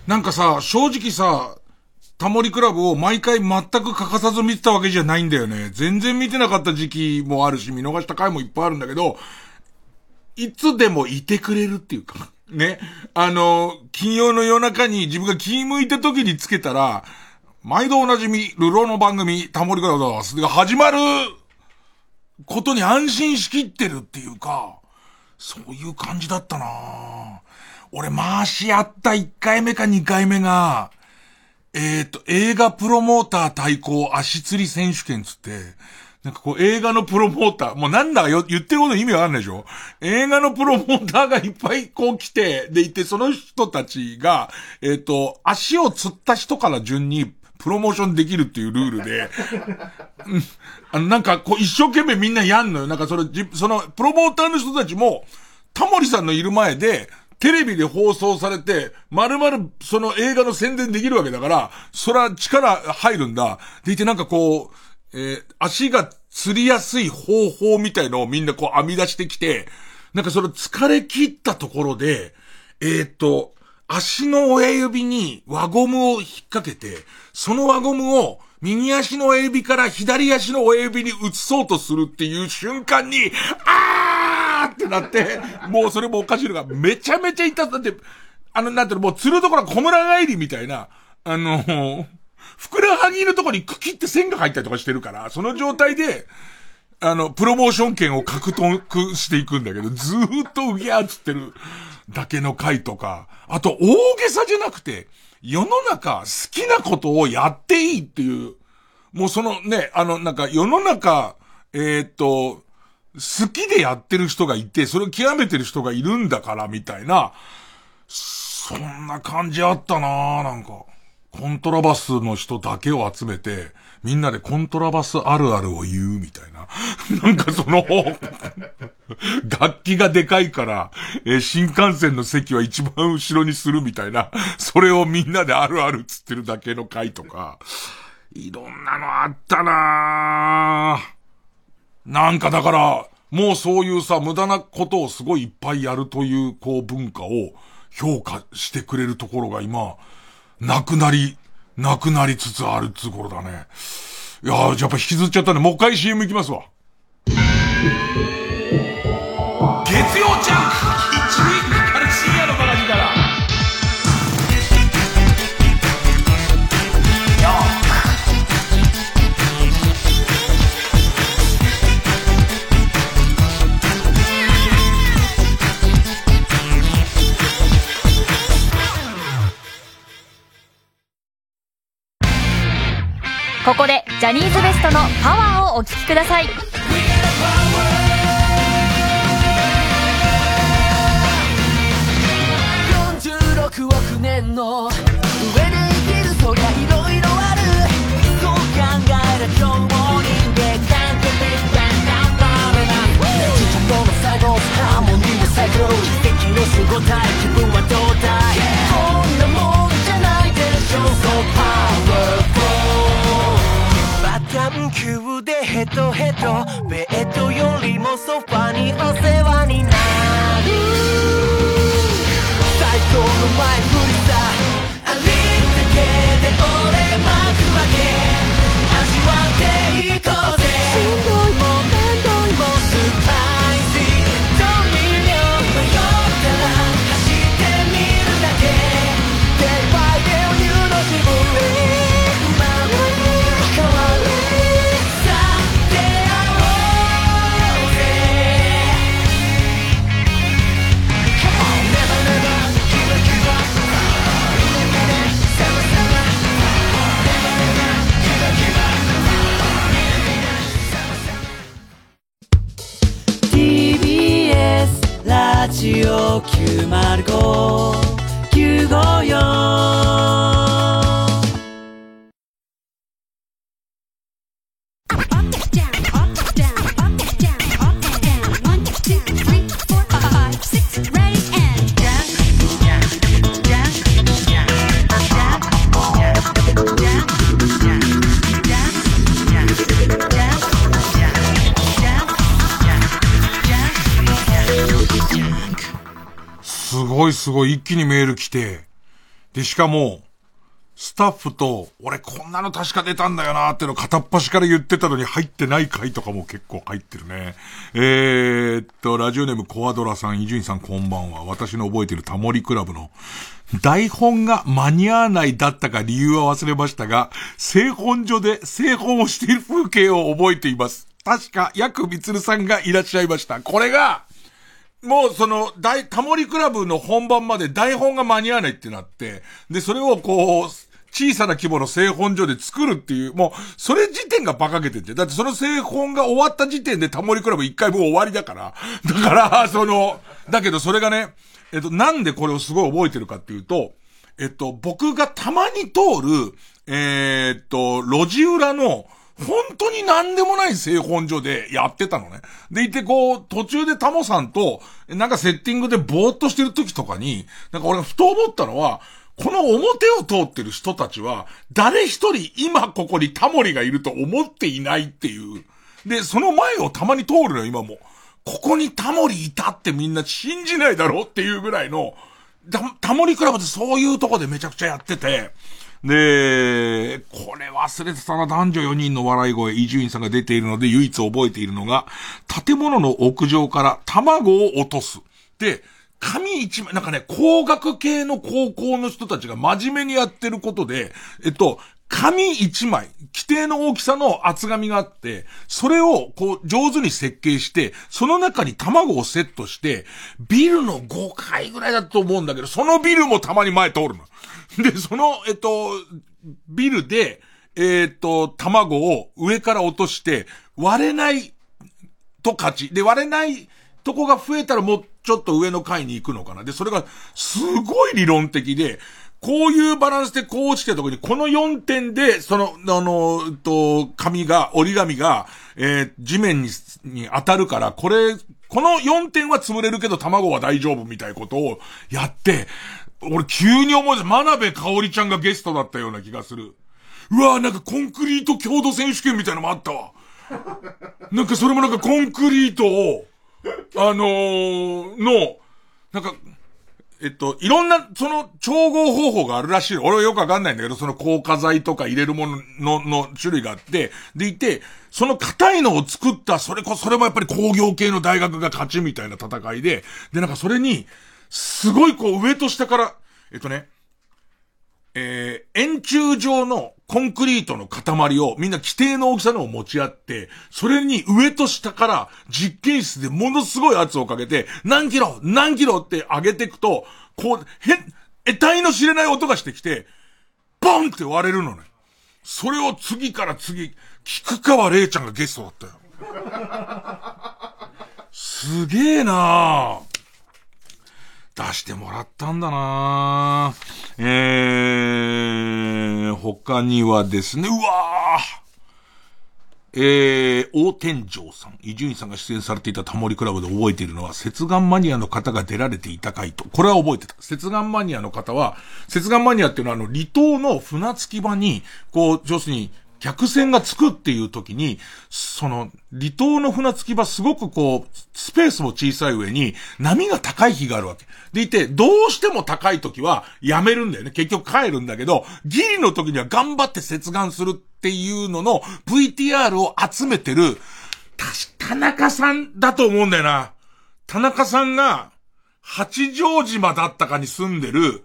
A: なんかさ正直さタモリクラブを毎回全く欠かさず見てたわけじゃないんだよね。全然見てなかった時期もあるし、見逃した回もいっぱいあるんだけど、いつでもいてくれるっていうか、ね。あの、金曜の夜中に自分が気向いた時につけたら、毎度おなじみ、ルローの番組、タモリクラブだが始まることに安心しきってるっていうか、そういう感じだったな俺回し合った1回目か2回目が、えっ、と、映画プロモーター対抗足釣り選手権つって、なんかこう映画のプロモーター、もうなんだよ言ってること意味わかんないでしょ？映画のプロモーターがいっぱいこう来て、でいて、その人たちが、えっ、ー、と、足を釣った人から順に、プロモーションできるっていうルールで、あの、なんか、こう、一生懸命みんなやんのよ。なんか、その、その、プロモーターの人たちも、タモリさんのいる前で、テレビで放送されて、まるまるその映画の宣伝できるわけだから、そら力入るんだ。でいてなんかこう、えー、足が釣りやすい方法みたいのをみんなこう編み出してきて、なんかその疲れ切ったところで、えー、っと、足の親指に輪ゴムを引っ掛けて、その輪ゴムを右足の親指から左足の親指に移そうとするっていう瞬間に、あってなって、もうそれもおかしいのが、めちゃめちゃ痛さって、あの、なんていうの、もう釣るところは小村帰りみたいな、あのふくらはぎのところに茎って線が入ったりとかしてるから、その状態で、あの、プロモーション券を獲得していくんだけど、ずーっとうぎゃーつってるだけの回とか、あと大げさじゃなくて、世の中好きなことをやっていいっていう、もうそのね、あの、なんか世の中、えー、っと、好きでやってる人がいて、それを極めてる人がいるんだから、みたいな、そんな感じあったなぁ、なんか。コントラバスの人だけを集めて、みんなでコントラバスあるあるを言うみたいな。(laughs) なんかその、(laughs) 楽器がでかいから、えー、新幹線の席は一番後ろにするみたいな、それをみんなであるあるつってるだけの回とか、いろんなのあったなぁなんかだから、もうそういうさ、無駄なことをすごいいっぱいやるという、こう文化を評価してくれるところが今、なくなり、なくなりつつあるっつう頃だね。いやー、やっぱ引きずっちゃったね、もう一回 CM 行きますわ。月曜ジャンク
B: ここでジャニーズ WEST の「パワー」をお聴きください。
K: 46億年の上で生きるそりゃいろいろある。そう考えら今日も人間関係で頑張れなちっちゃとの最後ハーモニーの最後。奇跡の守護体気分はどうだい空でヘトヘト。ベッドよりもソファにお世話になる。
A: 9万一気にメール来て、で、しかも、スタッフと、俺こんなの確か出たんだよなっての片っ端から言ってたのに入ってない回とかも結構入ってるね。えー、っと、ラジオネームコアドラさん、伊集院さんこんばんは。私の覚えてるタモリクラブの台本が間に合わないだったか理由は忘れましたが、製本所で製本をしている風景を覚えています。確か、ヤクミツルさんがいらっしゃいました。これが、もうその、大、タモリクラブの本番まで台本が間に合わないってなって、で、それをこう、小さな規模の製本所で作るっていう、もう、それ時点が馬鹿げてて。だってその製本が終わった時点でタモリクラブ一回もう終わりだから。だから、その、だけどそれがね、えっと、なんでこれをすごい覚えてるかっていうと、えっと、僕がたまに通る、えー、っと、路地裏の、本当に何でもない製本所でやってたのね。でいてこう、途中でタモさんと、なんかセッティングでぼーっとしてる時とかに、なんか俺がふと思ったのは、この表を通ってる人たちは、誰一人今ここにタモリがいると思っていないっていう。で、その前をたまに通るの、今も。ここにタモリいたってみんな信じないだろうっていうぐらいの、タモリクラブってそういうとこでめちゃくちゃやってて、で、これ忘れてたな、男女4人の笑い声、伊集院さんが出ているので唯一覚えているのが、建物の屋上から卵を落とす。で、紙一枚、なんかね、工学系の高校の人たちが真面目にやってることで、えっと、紙一枚、規定の大きさの厚紙があって、それをこう上手に設計して、その中に卵をセットして、ビルの5階ぐらいだと思うんだけど、そのビルもたまに前通るの。(laughs) で、その、えっと、ビルで、えっと、卵を上から落として、割れないと勝ち。で、割れないとこが増えたらもうちょっと上の階に行くのかな。で、それがすごい理論的で、こういうバランスでこう落ちてるとこに、この4点で、その、あの、と、紙が、折り紙が、えー、地面に、に当たるから、これ、この4点は潰れるけど卵は大丈夫みたいなことをやって、俺急に思い出す。真鍋かおりちゃんがゲストだったような気がする。うわぁなんかコンクリート強度選手権みたいなのもあったわ。(laughs) なんかそれもなんかコンクリートを、あのー、の、なんか、えっと、いろんな、その、調合方法があるらしい。俺はよくわかんないんだけど、その硬化剤とか入れるものの、の種類があって、でいて、その硬いのを作った、それこ、それもやっぱり工業系の大学が勝ちみたいな戦いで、で、なんかそれに、すごいこう上と下から、えっとね、えー、円柱状のコンクリートの塊をみんな規定の大きさのを持ち合って、それに上と下から実験室でものすごい圧をかけて、何キロ何キロって上げていくと、こう、へ、得体の知れない音がしてきて、ボンって割れるのね。それを次から次、菊川玲ちゃんがゲストだったよ。すげえなぁ。出してもらったんだなえー、他にはですね、うわえー、大天井さん、伊集院さんが出演されていたタモリクラブで覚えているのは、接岸マニアの方が出られていた回と。これは覚えてた。接岸マニアの方は、接岸マニアっていうのはあの、離島の船着き場に、こう、要するに、客船が着くっていう時に、その、離島の船着き場すごくこう、スペースも小さい上に、波が高い日があるわけ。でいて、どうしても高い時は、やめるんだよね。結局帰るんだけど、ギリの時には頑張って接岸するっていうのの VTR を集めてる、確か田中さんだと思うんだよな。田中さんが、八丈島だったかに住んでる、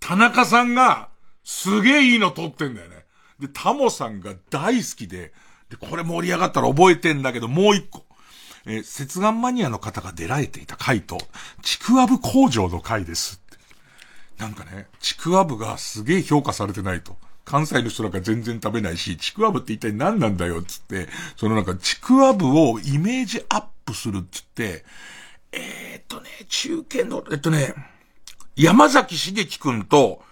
A: 田中さんが、すげえいいの撮ってんだよね。で、タモさんが大好きで、で、これ盛り上がったら覚えてんだけど、もう一個。えー、接岸マニアの方が出られていた回と、ちくわぶ工場の回です。なんかね、ちくわぶがすげえ評価されてないと。関西の人なんか全然食べないし、ちくわぶって一体何なんだよっつって、そのなんかちくわぶをイメージアップするっつって、えー、っとね、中堅の、えっとね、山崎茂樹くんと、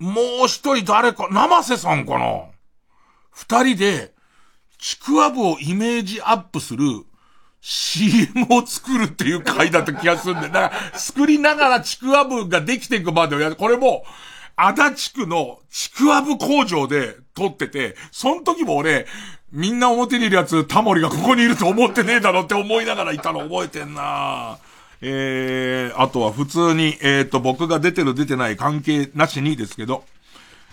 A: もう一人誰か、生瀬さんかな？二人で、ちくわぶをイメージアップする CM を作るっていう回だった気がするんで、だから、作りながらちくわぶができていくまでをやる。これも、足立区のちくわぶ工場で撮ってて、その時も俺、みんな表にいるやつ、タモリがここにいると思ってねえだろって思いながらいたの覚えてんなぁ。えー、あとは普通に、えっ、ー、と、僕が出てる出てない関係なしにですけど、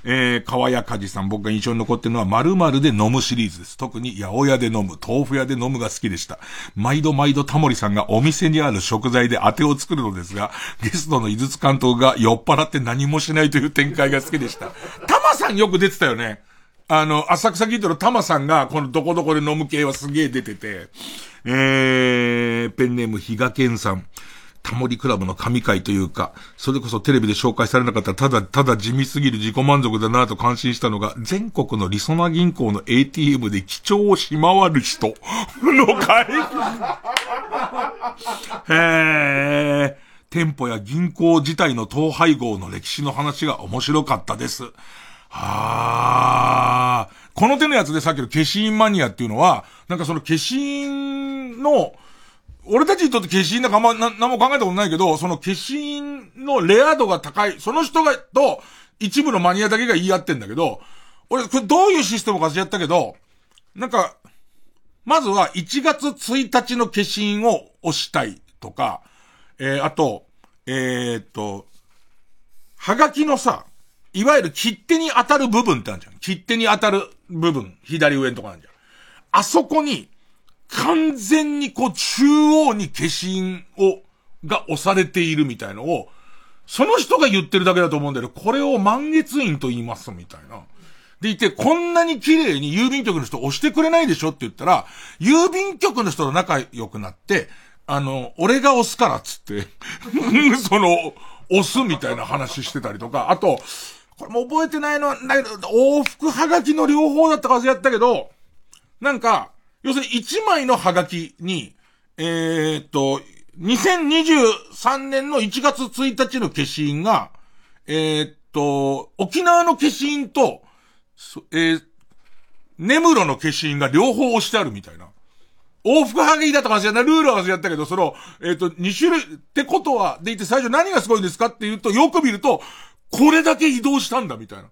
A: えー、川谷かじさん、僕が印象に残ってるのは、〇〇で飲むシリーズです。特に、八百屋で飲む、豆腐屋で飲むが好きでした。毎度毎度タモリさんがお店にある食材で当てを作るのですが、ゲストの井筒監督が酔っ払って何もしないという展開が好きでした。タマさんよく出てたよね。あの、浅草キッドのタマさんが、このどこどこで飲む系はすげえ出てて、えー、ペンネームヒガケンさん。タモリクラブの神回というか、それこそテレビで紹介されなかったただ、ただ地味すぎる自己満足だなと感心したのが、全国のリソナ銀行の ATM で記帳をし回る人の回。へー。店舗や銀行自体の統廃合の歴史の話が面白かったです。あー。この手のやつでさっきの消印マニアっていうのは、なんかその消印の、俺たちにとって消印なんかあんま、な、何も考えたことないけど、その消印のレア度が高い、その人が、と、一部のマニアだけが言い合ってんだけど、俺、これどういうシステムかしやったけど、なんか、まずは1月1日の消印を押したいとか、えー、あと、えー、っと、はがきのさ、いわゆる切手に当たる部分ってあるじゃん。切手に当たる部分、左上のとこあるじゃん。あそこに、完全にこう中央に消印を、が押されているみたいのを、その人が言ってるだけだと思うんだけど、これを満月印と言いますみたいな。でいて、こんなに綺麗に郵便局の人押してくれないでしょって言ったら、郵便局の人と仲良くなって、あの、俺が押すからっつって (laughs) その、押すみたいな話してたりとか、あと、これも覚えてないのは、だけど、往復はがきの両方だったか忘れやったけど、なんか、要するに1枚のハガキに、えー、っと、2023年の1月1日の消印が、えー、っと、沖縄の消印と、えー、根室の消印が両方押してあるみたいな。往復はがきだったかもしれな。ルールは忘れやったけど、その、えっ、と、2種類ってことは、でいて最初何がすごいんですかって言うと、よく見ると、これだけ移動したんだみたいな。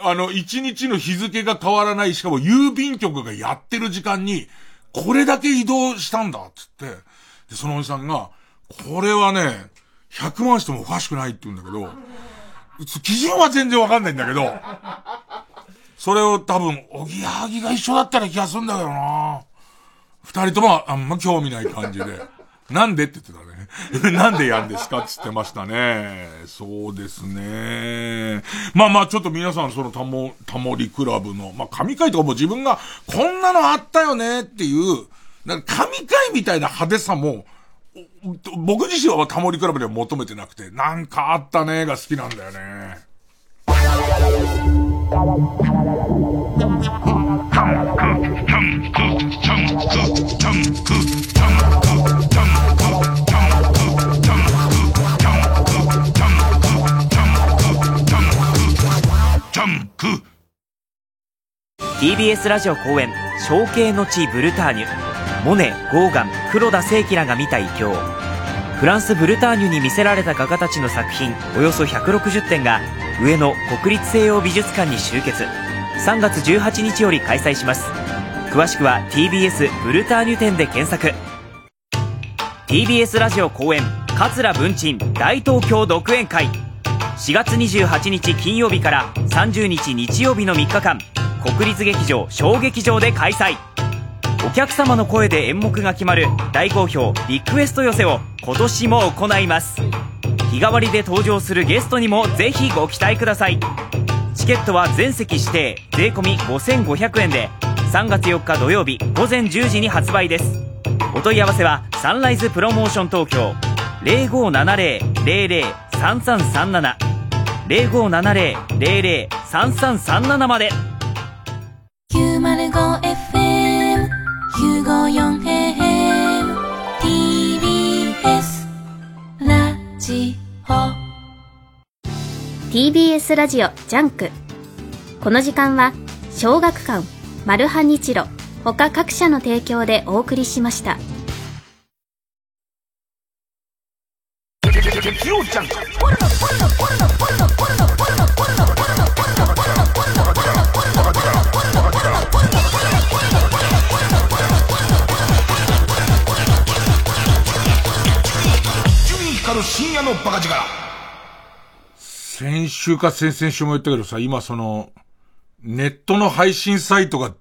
A: あの、一日の日付が変わらない、しかも郵便局がやってる時間に、これだけ移動したんだ、つって。で、そのおじさんが、これはね、100万してもおかしくないって言うんだけど、基準は全然わかんないんだけど、それを多分、おぎやはぎが一緒だったら気がするんだけどな二人ともあんま興味ない感じで。なんでって言ってたね。(laughs) なんでやんですかって言ってましたね。そうですね。まあまあちょっと皆さんそのタモ、タモリクラブの、まあ神回とかも自分がこんなのあったよねっていう、なんか神回みたいな派手さも、僕自身はタモリクラブでは求めてなくて、なんかあったねが好きなんだよね。(laughs)
L: TBS ラジオ公演「象形の地ブルターニュ」モネゴーガン黒田清輝らが見た異境フランス・ブルターニュに魅せられた画家たちの作品およそ160点が上野国立西洋美術館に集結。3月18日より開催します。詳しくは TBS ブルターニュ展で検索。TBS ラジオ公演桂文鎮大東京独演会。4月28日金曜日から30日日曜日の3日間国立劇場小劇場で開催。お客様の声で演目が決まる大好評リクエスト寄せを今年も行います。日替わりで登場するゲストにもぜひご期待ください。チケットは全席指定税込5500円で3月4日土曜日午前10時に発売です。お問い合わせはサンライズプロモーション東京0570-003337 0570-003337まで。
F: 905FM954AM TBS ラジオ。
B: TBS ラジオ JUNK。この時間は小学館マルハニチロ他各社の提供でお送りしました。
A: 光る深夜のバカ力先週か先々週も言ったけどさ、今その、ネットの配信サイトが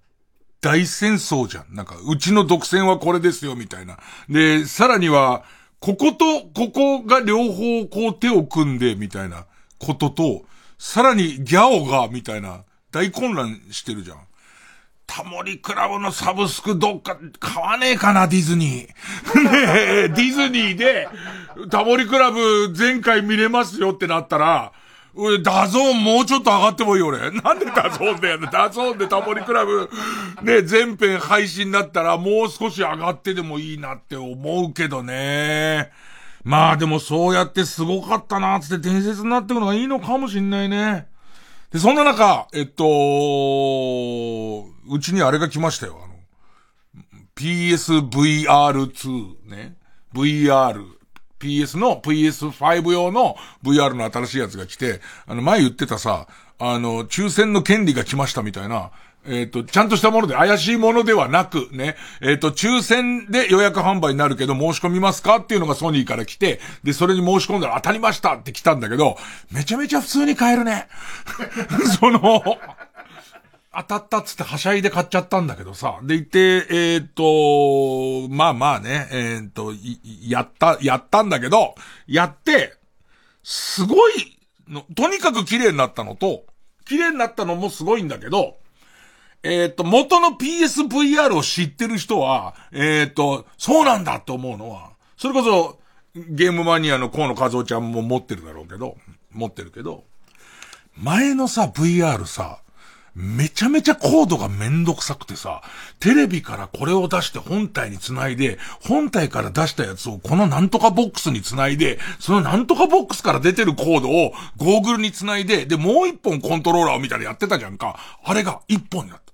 A: 大戦争じゃん。なんか、うちの独占はこれですよ、みたいな。で、さらには、こことここが両方こう手を組んで、みたいなことと、さらに GYAOが、みたいな、大混乱してるじゃん。タモリ倶楽部のサブスクどっか買わねえかな、ディズニー。(laughs) ねえ、ディズニーで、タモリ倶楽部全回見れますよってなったら、俺、 DAZN もうちょっと上がってもいいよ、俺。(laughs) なんで DAZNだよね。 DAZNでタモリ倶楽部、ね、全編配信だったらもう少し上がってでもいいなって思うけどね。まあでもそうやってすごかったな、つって伝説になってくのがいいのかもしんないね。で、そんな中、えっと、うちにあれが来ましたよ。あの、PSVR2 ね。VR。PS の PS5 用の VR の新しいやつが来て、あの、前言ってたさ、あの、抽選の権利が来ましたみたいな、えっ、と、ちゃんとしたもので、怪しいものではなく、ね、えっ、と、抽選で予約販売になるけど申し込みますか？っていうのがソニーから来て、で、それに申し込んだら当たりましたって来たんだけど、めちゃめちゃ普通に買えるね。(laughs) その、当たったっつってはしゃいで買っちゃったんだけどさ。で、いて、えっ、と、まあまあね、えっ、と、やった、やったんだけど、やって、すごいの、とにかく綺麗になったのと、綺麗になったのもすごいんだけど、えっ、と、元の PSVR を知ってる人は、えっ、と、そうなんだって思うのは、それこそ、ゲームマニアの河野和夫ちゃんも持ってるだろうけど、持ってるけど、前のさ、VR さ、めちゃめちゃコードがめんどくさくてさ、テレビからこれを出して本体につないで、本体から出したやつをこのなんとかボックスにつないで、そのなんとかボックスから出てるコードをゴーグルにつないで、で、もう一本コントローラーを見たらやってたじゃんか。あれが一本になった。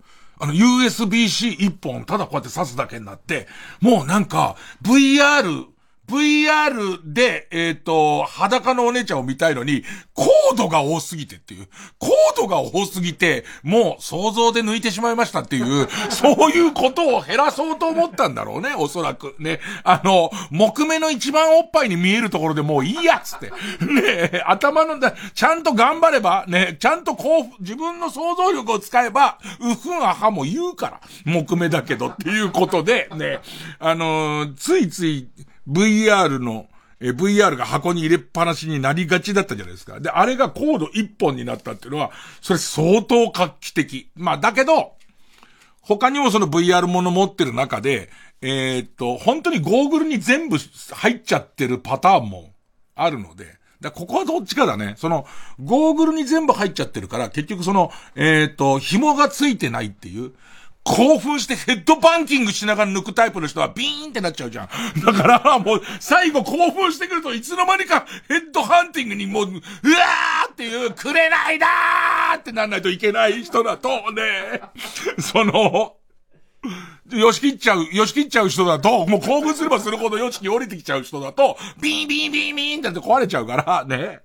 A: あの、USB-C 一本、ただこうやって挿すだけになって、もうなんか、VR、VR で、えっ、ー、と、裸のお姉ちゃんを見たいのに、コードが多すぎてっていう。コードが多すぎて、もう想像で抜いてしまいましたっていう、(laughs) そういうことを減らそうと思ったんだろうね、おそらく。ね。あの、木目の一番おっぱいに見えるところでもういいやつって。ね頭のだ、ちゃんと頑張れば、ね、ちゃんとこう、自分の想像力を使えば、うふんあはも言うから。木目だけどっていうことで、ね、あのー、ついつい、VR の、え VR が箱に入れっぱなしになりがちだったじゃないですか。で、あれがコード1本になったっていうのは、それ相当画期的。まあ、だけど、他にもその VR もの持ってる中で、えー、っと、本当にゴーグルに全部入っちゃってるパターンもあるので、だここはどっちかだね。その、ゴーグルに全部入っちゃってるから、結局その、えー、っと、紐がついてないっていう。興奮してヘッドバンキングしながら抜くタイプの人はビーンってなっちゃうじゃん。だから、もう、最後興奮してくるといつの間にかヘッドハンティングにもう、うわーっていう、くれないだーってなんないといけない人だとね、その、よしきっちゃう、よしきっちゃう人だと、もう興奮すればするほどよしき降りてきちゃう人だと、ビーンビーンビーンビーンって壊れちゃうから、ね。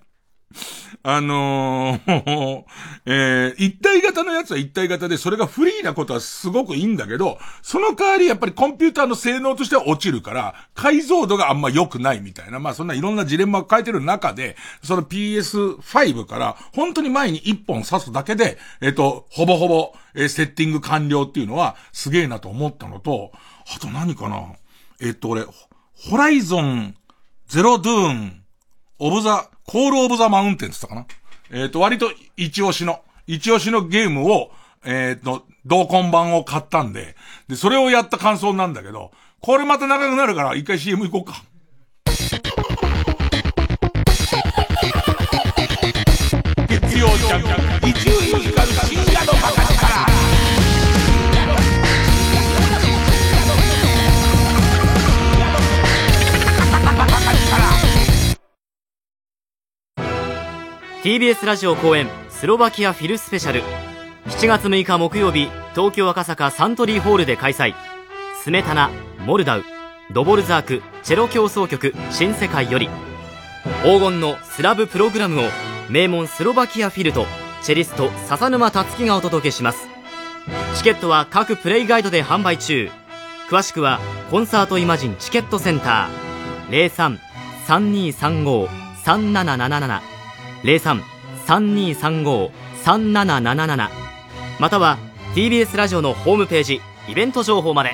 A: あのー、えー、一体型のやつは一体型で、それがフリーなことはすごくいいんだけど、その代わりやっぱりコンピューターの性能としては落ちるから、解像度があんま良くないみたいな、まあそんないろんなジレンマを変えてる中で、その PS5 から、本当に前に一本刺すだけで、えっ、と、ほぼほぼ、えー、セッティング完了っていうのは、すげえなと思ったのと、あと何かな？えっ、と、俺、ホライゾン、ゼロドゥーン、オブザ、コールオブザマウンテンって言ったかなえっ、ー、と、割と一押しの、一押しのゲームを、えっ、ー、と、同梱版を買ったんで、で、それをやった感想なんだけど、これまた長くなるから、一回 CM 行こうか。月曜ジャンク、
J: TBS ラジオ公演スロバキアフィルスペシャル。7月6日木曜日東京赤坂サントリーホールで開催。スメタナモルダウ。ドボルザークチェロ協奏曲新世界より。黄金のスラブプログラムを名門スロバキアフィルとチェリスト笹沼達樹がお届けします。チケットは各プレイガイドで販売中。詳しくはコンサートイマジンチケットセンター。03-3235-3777 03-3235-3777または TBS ラジオのホームページイベント情報まで。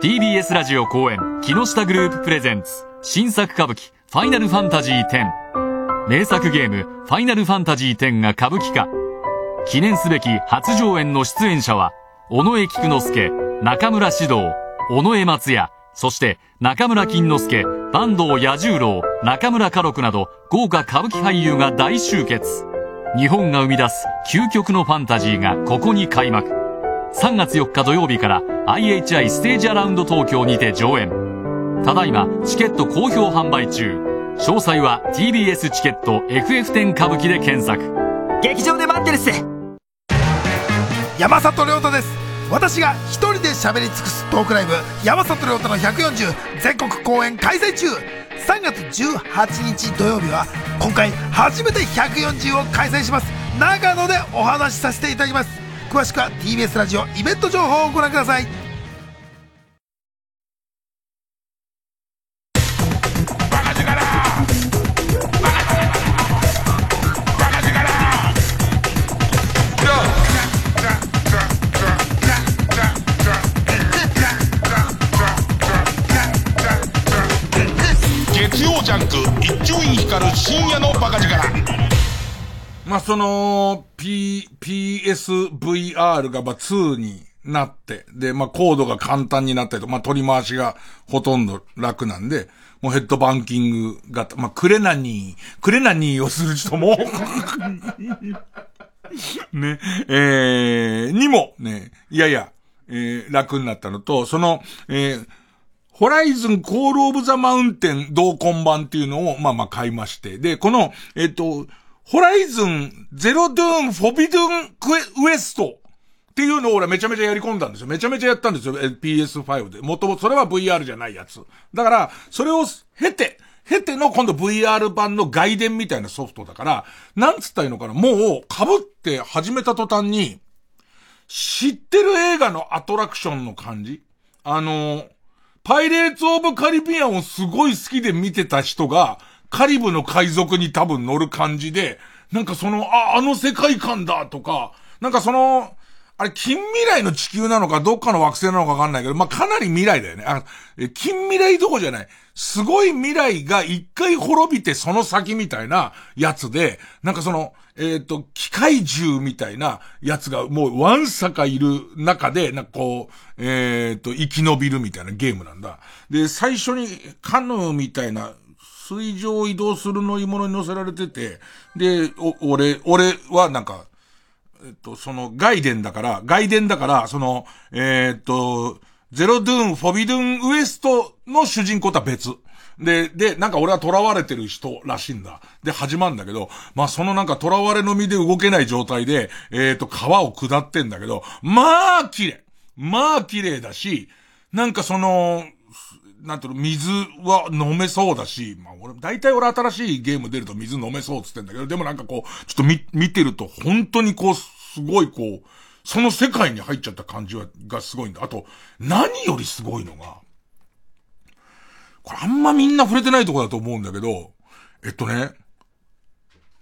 M: TBS ラジオ公演木下グループプレゼンツ新作歌舞伎ファイナルファンタジー10名作ゲームファイナルファンタジー10が歌舞伎化。記念すべき初上演の出演者は、尾上菊之助、中村獅童、尾上松也、そして中村金之助、坂東彌十郎、中村家禄など豪華歌舞伎俳優が大集結。日本が生み出す究極のファンタジーがここに開幕。3月4日土曜日から IHI ステージアラウンド東京にて上演。ただいまチケット好評販売中。詳細は TBS チケット FF10 歌舞伎で検索。
I: 劇場で待ってるっす
N: 山里亮太です私が一人で喋り尽くすトークライブ山里亮太の140全国公演開催中。3月18日土曜日は今回初めて140を開催します。長野でお話しさせていただきます。詳しくは TBS ラジオイベント情報をご覧ください。
O: ジャンク一丁院光る深夜のバカ力。
A: まあ、その、P、PSVR がまあ2になって、で、まあ、コードが簡単になったりと、まあ、取り回しがほとんど楽なんで、もうヘッドバンキング型、まあ、クレナニー、クレナニーをする人も、(laughs) ね、えー、にも、ね、いやいや、えー、楽になったのと、その、えー、ホライズンコールオブザマウンテン同梱版っていうのを、まあまあ買いまして。で、この、えっと、ホライズンゼロドゥーンフォビドゥンクエウエストっていうのを俺めちゃめちゃやり込んだんですよ。めちゃめちゃやったんですよ。PS5 で。もともとそれは VR じゃないやつ。だから、それを経て、経ての今度 VR 版の外伝みたいなソフトだから、なんつったらいいのかな。もう被って始めた途端に、知ってる映画のアトラクションの感じあの、パイレーツ・オブ・カリビアンをすごい好きで見てた人が、カリブの海賊に多分乗る感じで、なんかその、あ、あの世界観だとか、なんかその、あれ、近未来の地球なのか、どっかの惑星なのかわかんないけど、まあ、かなり未来だよね。あ、近未来どこじゃない。すごい未来が一回滅びてその先みたいなやつで、なんかその、えっ、と、機械銃みたいなやつがもうワンサかいる中で、なんかこう、えっ、と、生き延びるみたいなゲームなんだ。で、最初にカヌーみたいな、水上移動する乗り物に乗せられてて、で、お、俺、俺はなんか、えっと、その、外伝だから、外伝だから、その、えー、っと、ゼロドゥーン、フォビドゥーンウエストの主人公とは別。で、で、なんか俺は囚われてる人らしいんだ。で、始まるんだけど、まあ、そのなんか囚われの身で動けない状態で、えー、っと、川を下ってんだけど、まあ、綺麗。まあ、綺麗だし、なんかその、なんていうの、水は飲めそうだし、まあ俺、大体俺新しいゲーム出ると水飲めそうっつってんだけど、でもなんかこう、ちょっと見、見てると本当にこう、すごいこう、その世界に入っちゃった感じは、がすごいんだ。あと、何よりすごいのが、これあんまみんな触れてないとこだと思うんだけど、えっとね、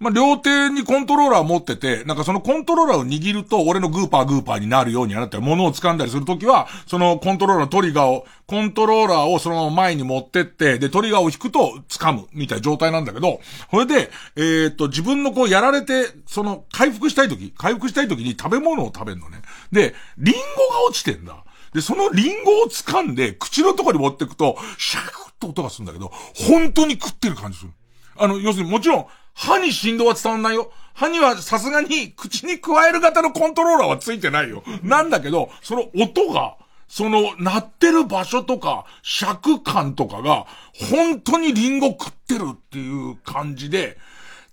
A: まあ、両手にコントローラー持ってて、なんかそのコントローラーを握ると、俺のグーパーグーパーになるようになったり、物を掴んだりするときは、そのコントローラーのトリガーを、コントローラーをそのまま前に持ってって、で、トリガーを引くと掴む、みたいな状態なんだけど、それで、えーっと、自分のこうやられて、その、回復したいとき、回復したいときに食べ物を食べるのね。で、リンゴが落ちてんだ。で、そのリンゴを掴んで、口のとこに持ってくと、シャクッと音がするんだけど、本当に食ってる感じする。あの、要するにもちろん、歯に振動は伝わんないよ。歯にはさすがに口に加える型のコントローラーはついてないよ。なんだけど、その音が、その、鳴ってる場所とか、尺感とかが、本当にリンゴ食ってるっていう感じで、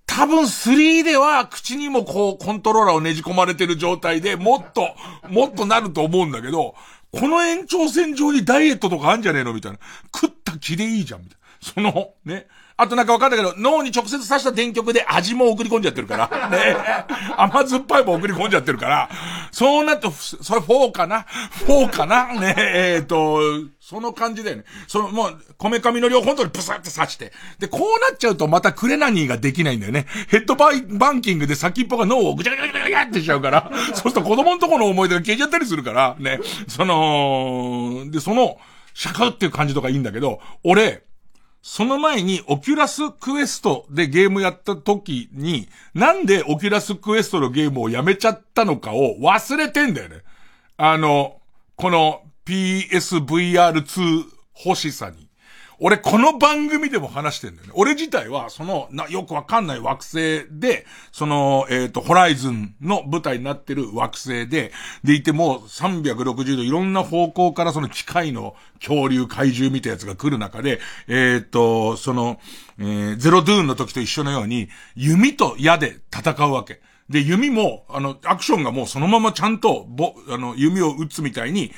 A: 多分3では口にもこうコントローラーをねじ込まれてる状態でもっと、もっとなると思うんだけど、この延長線上にダイエットとかあんじゃねえのみたいな。食った気でいいじゃん、みたいな。その、ね。あとなんかわかんないけど、脳に直接刺した電極で味も送り込んじゃってるから。(laughs) ね。甘酸っぱいも送り込んじゃってるから。そうなって、それ4かな ?4 かな？ねえ、えっ、と、その感じだよね。その、もう、こめかみの両方とにプサって刺して。で、こうなっちゃうとまたクレナニーができないんだよね。ヘッドバイバンキングで先っぽが脳をぐちゃぐちゃぐちゃぐちゃってしちゃうから。(laughs) そうすると子供の頃の思い出が消えちゃったりするから、ね。その、で、その、シャカっていう感じとかいいんだけど、俺、その前にオキュラスクエストでゲームやった時に、なんでオキュラスクエストのゲームをやめちゃったのかを忘れてんだよね。あの、この PSVR2 欲しさに。俺この番組でも話してんだよね。俺自体は、その、な、よくわかんない惑星で、その、えっ、ー、と、ホライズンの舞台になってる惑星で、でいても、360度いろんな方向からその機械の恐竜怪獣みたいなやつが来る中で、えっ、ー、と、その、えー、ゼロドゥーンの時と一緒のように、弓と矢で戦うわけ。で、弓も、あの、アクションがもうそのままちゃんと、ぼ、あの、弓を撃つみたいに、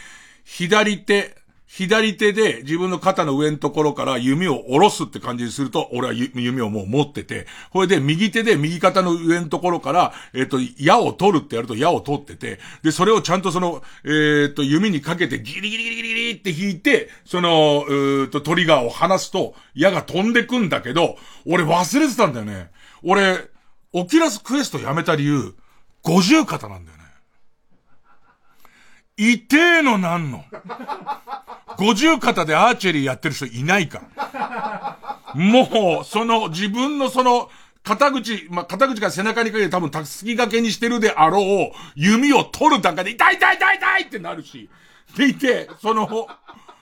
A: 左手、左手で自分の肩の上のところから弓を下ろすって感じにすると、俺は弓をもう持ってて、これで右手で右肩の上のところから、えっ、と、矢を取るってやると矢を取ってて、で、それをちゃんとその、えっ、と、弓にかけてギリギリギリギリって引いて、その、えっと、トリガーを離すと、矢が飛んでくんだけど、俺忘れてたんだよね。俺、オキラスクエストやめた理由、五十肩なんだよ。いてえのなんの？五十肩でアーチェリーやってる人いないから。もう、その自分のその、肩口、まあ、肩口から背中にかけて多分たすき掛けにしてるであろう、弓を取る段階で痛い痛い痛い痛いってなるし。でいて、その、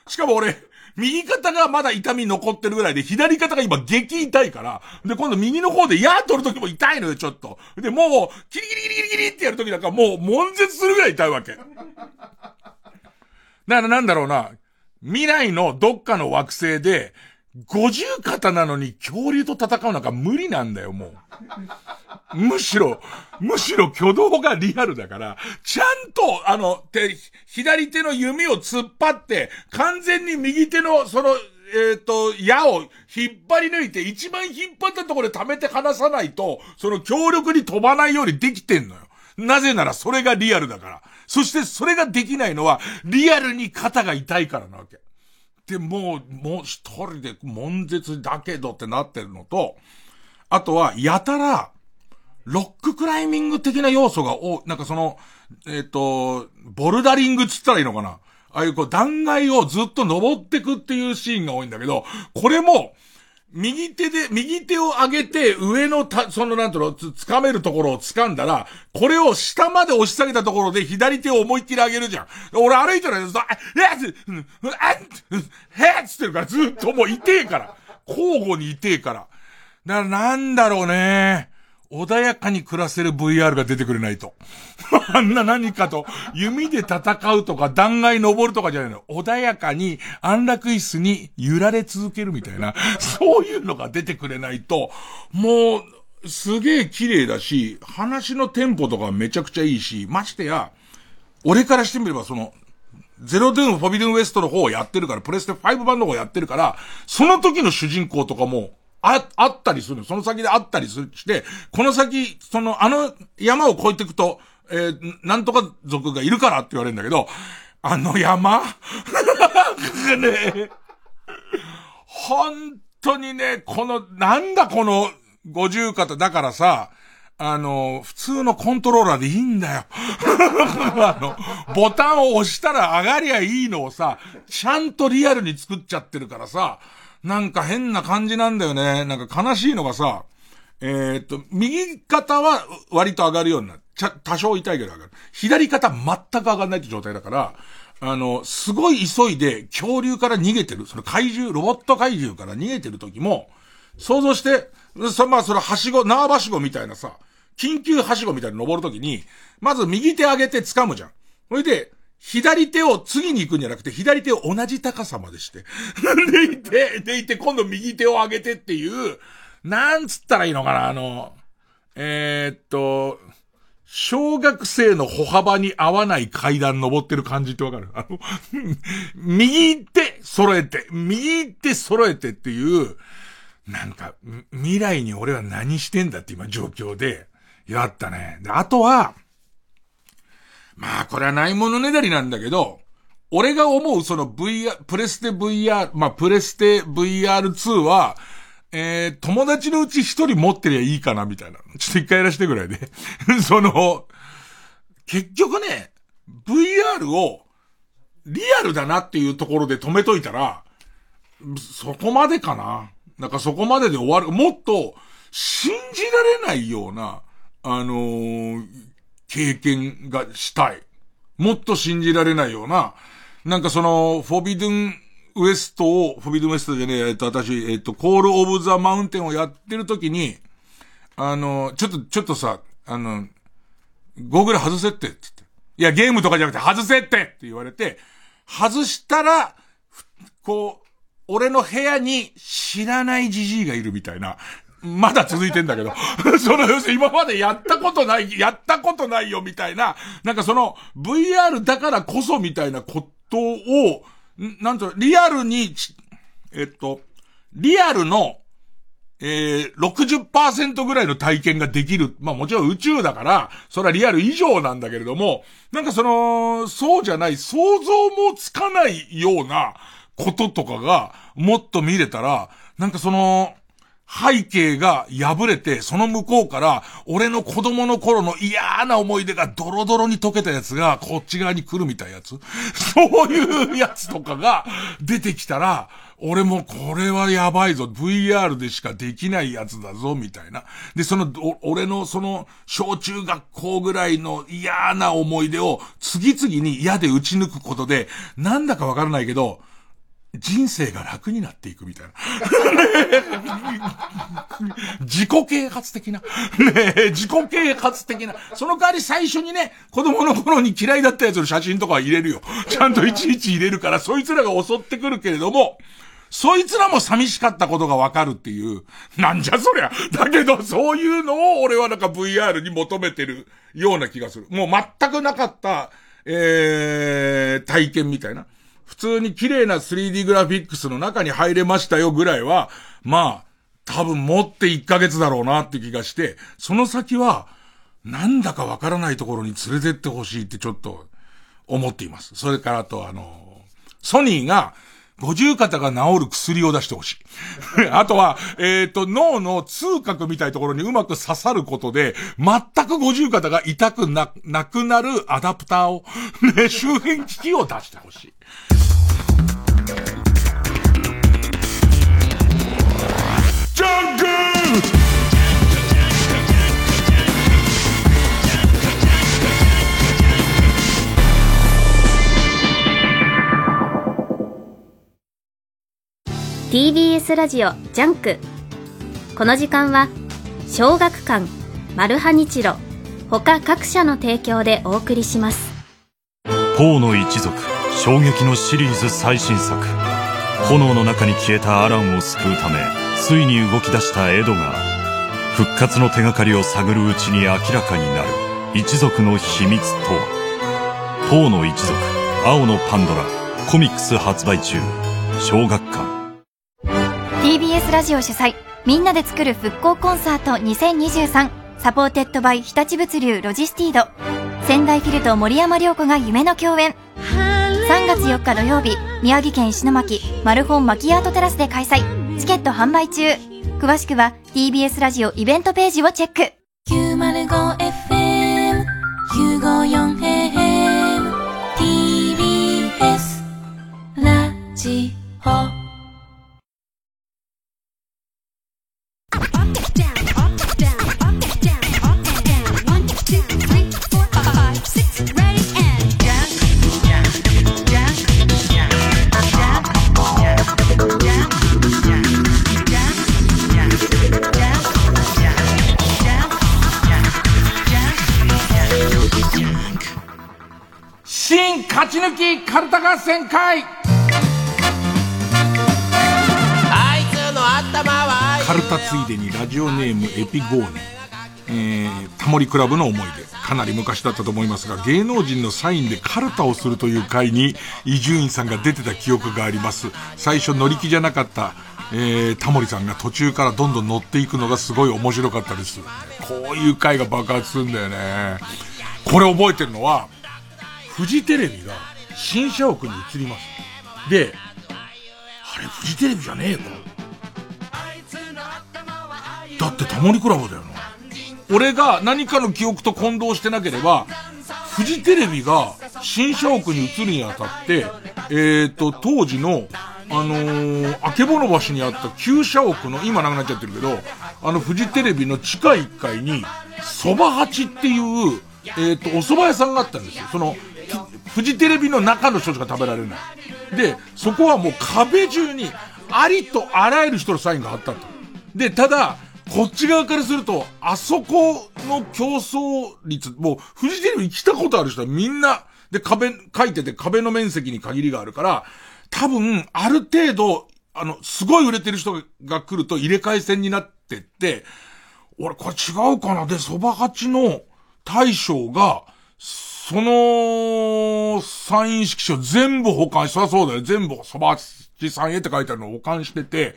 A: しかも俺、右肩がまだ痛み残ってるぐらいで、左肩が今激痛いから、で、今度右の方で矢取る時も痛いのよ、ちょっと。で、もう、キリキリキリキリってやる時なんかもう、悶絶するぐらい痛いわけ。だからなんだろうな、未来のどっかの惑星で、五十肩なのに恐竜と戦うなんか無理なんだよ、もう。むしろ、むしろ挙動がリアルだから、ちゃんと、あの、手、左手の弓を突っ張って、完全に右手の、その、えっ、ー、と、矢を引っ張り抜いて、一番引っ張ったところで溜めて離さないと、その強力に飛ばないようにできてんのよ。なぜならそれがリアルだから。そしてそれができないのは、リアルに肩が痛いからなわけ。で、もう、もう一人で悶絶だけどってなってるのと、あとは、やたら、ロッククライミング的な要素が多なんかその、えっ、と、ボルダリングつったらいいのかな。ああいうこう断崖をずっと登ってくっていうシーンが多いんだけど、これも、右手で、右手を上げて、上のた、そのなんとの、つ、掴めるところを掴んだら、これを下まで押し下げたところで左手を思いっきり上げるじゃん。俺歩いてる間、あ、えっ、えっ、えっつってるからずっともう痛えから。交互に痛えから。だからなんだろうね。穏やかに暮らせる VR が出てくれないと。(laughs) あんな何かと、弓で戦うとか断崖登るとかじゃないの。穏やかに安楽椅子に揺られ続けるみたいな、(laughs) そういうのが出てくれないと、もう、すげえ綺麗だし、話のテンポとかめちゃくちゃいいし、ましてや、俺からしてみればその、ゼロドゥーン、フォビドゥンウエストの方をやってるから、プレステ5版の方をやってるから、その時の主人公とかも、あ、あったりするその先であったりするして、この先、その、あの山を越えていくと、えー、なんとか族がいるからって言われるんだけど、あの山？(laughs) ね、本当にね、この、なんだこの五十肩、だからさ、あの、普通のコントローラーでいいんだよ。(laughs) あの、ボタンを押したら上がりゃいいのをさ、ちゃんとリアルに作っちゃってるからさ、なんか変な感じなんだよね。なんか悲しいのがさ、えー、っと、右肩は割と上がるようになる。ちゃ、多少痛いけど上がる。左肩全く上がんないって状態だから、あの、すごい急いで恐竜から逃げてる、その怪獣、ロボット怪獣から逃げてる時も、想像して、そ、まあ、その、はしご、縄はしごみたいなさ、緊急はしごみたいに登るときに、まず右手上げて掴むじゃん。それで、左手を次に行くんじゃなくて、左手を同じ高さまでして。(laughs) でいて、でいて、今度右手を上げてっていう、なんつったらいいのかな、あの、えー、っと、小学生の歩幅に合わない階段登ってる感じってわかる？あの、(laughs) 右手揃えて、右手揃えてっていう、なんか、未来に俺は何してんだって今状況で、やったね。で、あとは、まあ、これはないものねだりなんだけど、俺が思うその VR、プレステ VR、まあ、プレステ VR2 は、えー、友達のうち一人持ってりゃいいかな、みたいな。ちょっと一回やらしてぐらいで。(laughs) その、結局ね、VR を、リアルだなっていうところで止めといたら、そこまでかな。なんかそこまでで終わる。もっと、信じられないような、あのー、経験がしたい。もっと信じられないような、なんかその、フォビドゥンウエストを、フォビドゥンウエストじゃねえ、えっと、私、えっと、コールオブザマウンテンをやってる時に、あの、ちょっと、ちょっとさ、あの、ゴーグル外せって、ってって。いや、ゲームとかじゃなくて外せってって言われて、外したら、こう、俺の部屋に知らないじじいがいるみたいな。まだ続いてんだけど。(laughs) その、要するに今までやったことない、やったことないよみたいな、なんかその、VR だからこそみたいなことを、なんと、リアルに、えっと、リアルの、えー、60%ぐらいの体験ができる。まあもちろん宇宙だから、それはリアル以上なんだけれども、なんかその、そうじゃない、想像もつかないようなこととかが、もっと見れたら、なんかその、背景が破れて、その向こうから、俺の子供の頃の嫌な思い出がドロドロに溶けたやつが、こっち側に来るみたいなやつ。(laughs) そういうやつとかが出てきたら、俺もこれはやばいぞ。VR でしかできないやつだぞ、みたいな。で、その、俺のその、小中学校ぐらいの嫌な思い出を次々に嫌で打ち抜くことで、なんだかわからないけど、人生が楽になっていくみたいな。(laughs) 自己啓発的な。ね自己啓発的な。その代わり最初にね、子供の頃に嫌いだったやつの写真とかは入れるよ。ちゃんといちいち入れるから、そいつらが襲ってくるけれども、そいつらも寂しかったことがわかるっていう。なんじゃそりゃ。だけど、そういうのを俺はなんか VR に求めてるような気がする。もう全くなかった、えー、体験みたいな。普通に綺麗な 3D グラフィックスの中に入れましたよぐらいは、まあ、多分持って1ヶ月だろうなって気がして、その先は、なんだかわからないところに連れてってほしいってちょっと思っています。それからあとあの、ソニーが、五十肩が治る薬を出してほしい。(laughs) あとは、えっ、ー、と、脳の痛覚みたいところにうまく刺さることで、全く五十肩が痛くな、なくなるアダプターを、(laughs) ね、周辺機器を出してほしい。ジャンク
B: TBS ラジオジャンク。この時間は小学館マルハニチロ他各社の提供でお送りします。
P: ポーの一族衝撃のシリーズ最新作。炎の中に消えたアランを救うためついに動き出したエドガーが復活の手がかりを探るうちに明らかになる一族の秘密とは。ポーの一族青のパンドラコミックス発売中。小学館。
Q: TBS ラジオ主催みんなで作る復興コンサート2023 Supported by 日立物流ロジスティード。仙台フィルと森山良子が夢の共演。3月4日土曜日宮城県石巻マルホンマキアートテラスで開催。チケット販売中。詳しくは TBS ラジオイベントページをチェック。
F: 905FM954AM TBS ラジオ。
A: 新勝ち抜きカルタ合戦会
R: あいつの頭は
A: カルタついでにラジオネームエピゴーネえー、タモリクラブの思い出。かなり昔だったと思いますが、芸能人のサインでカルタをするという会に伊集院さんが出てた記憶があります。最初乗り気じゃなかった、えー、タモリさんが途中からどんどん乗っていくのがすごい面白かったです。こういう回が爆発するんだよね。これ覚えてるのは、フジテレビが新社屋に移ります。で、あれフジテレビじゃねえか。だってタモリクラブだよな。俺が何かの記憶と混同してなければ、フジテレビが新社屋に移るにあたって、えっ、ー、と、当時の、あのー、あけぼの橋にあった旧社屋の、今なくなっちゃってるけど、あの、フジテレビの地下1階に、蕎麦八っていう、えっ、ー、と、お蕎麦屋さんがあったんですよ。その、フジテレビの中の人しか食べられない。で、そこはもう壁中に、ありとあらゆる人のサインがあったと。で、ただ、こっち側からすると、あそこの競争率、もう、フジテレビに来たことある人はみんな、で、壁、書いてて壁の面積に限りがあるから、多分、ある程度、あの、すごい売れてる人が来ると入れ替え戦になってって、俺、これ違うかなで、蕎麦八の大将が、その、サイン色紙を全部保管し、そりゃそうだよ。全部蕎麦八さんへって書いてあるのを保管してて、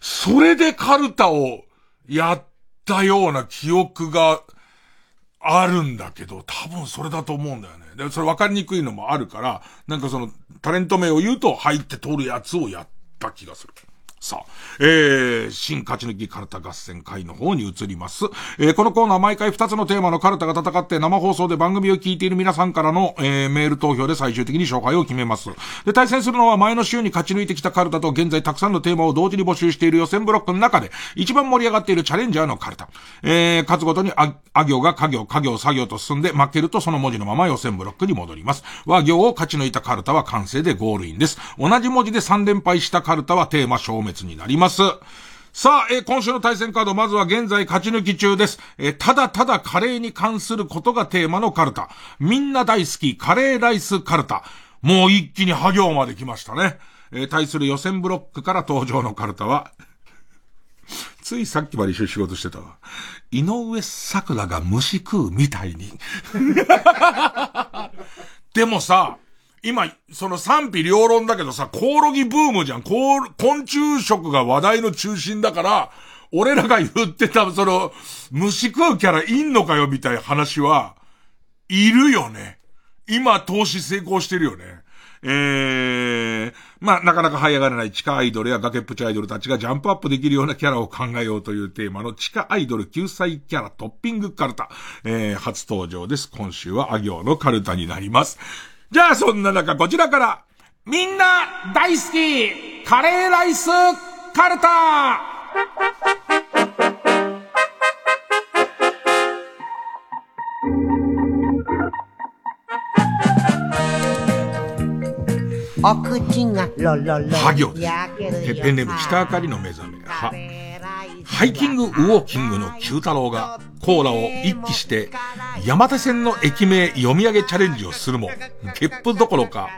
A: それでカルタをやったような記憶があるんだけど、多分それだと思うんだよね。で、それ分かりにくいのもあるから、なんかその、タレント名を言うと入って通るやつをやった気がする。さあ、えー、新勝ち抜きカルタ合戦会の方に移ります。えー、このコーナー毎回2つのテーマのカルタが戦って生放送で番組を聞いている皆さんからの、えー、メール投票で最終的に勝敗を決めます。で、対戦するのは前の週に勝ち抜いてきたカルタと現在たくさんのテーマを同時に募集している予選ブロックの中で一番盛り上がっているチャレンジャーのカルタ。えー、勝つごとにあ、あ行が家行、家行、作業と進んで負けるとその文字のまま予選ブロックに戻ります。和行を勝ち抜いたカルタは完成でゴールインです。同じ文字で3連敗したカルタはテーマ消滅になります。さあ、えー、今週の対戦カード、まずは現在勝ち抜き中です。えー、ただただカレーに関することがテーマのカルタ。みんな大好き、カレーライスカルタ。もう一気に破行まで来ましたね。えー、対する予選ブロックから登場のカルタは、(laughs) ついさっきまで一緒に仕事してたわ。井上桜が虫食うみたいに。(laughs) でもさ、今、その賛否両論だけどさ、コオロギブームじゃん。コ昆虫食が話題の中心だから、俺らが言ってた、その、虫食うキャラいんのかよみたいな話は、いるよね。今、投資成功してるよね。えー、まあ、なかなか這い上がらない地下アイドルや崖っぷちアイドルたちがジャンプアップできるようなキャラを考えようというテーマの地下アイドル救済キャラトッピングカルタ。えー、初登場です。今週はあ行のカルタになります。じゃあそんな中こちらから、みんな大好きカレーライスカルタ
R: お口がロロロ。
A: は行です。ペンネーム北あかりの目覚め。は。ハイキングウォーキングの九太郎がコーラを一気して山手線の駅名読み上げチャレンジをするも、ゲップどころか、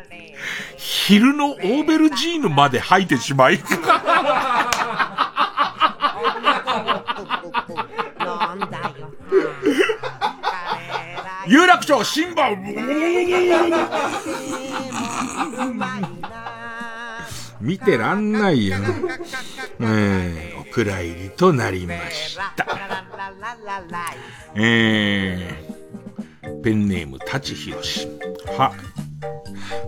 A: 昼のオーベルジーヌまで吐いてしまい。有楽町新馬見てらんないよ。えー、蔵入りとなりました。えー、ペンネーム、舘ひろし。は、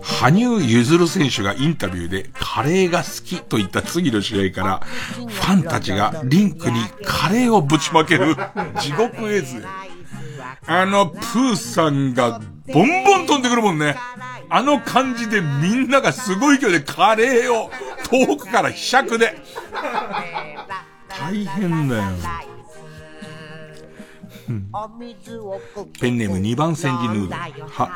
A: 羽生結弦選手がインタビューでカレーが好きと言った次の試合から、ファンたちがリンクにカレーをぶちまける地獄絵図。あのプーさんがボンボン飛んでくるもんね。あの感じでみんながすごい勢いでカレーを遠くから被釈で。大変だよ。ペンネーム2番煎じヌードル。は、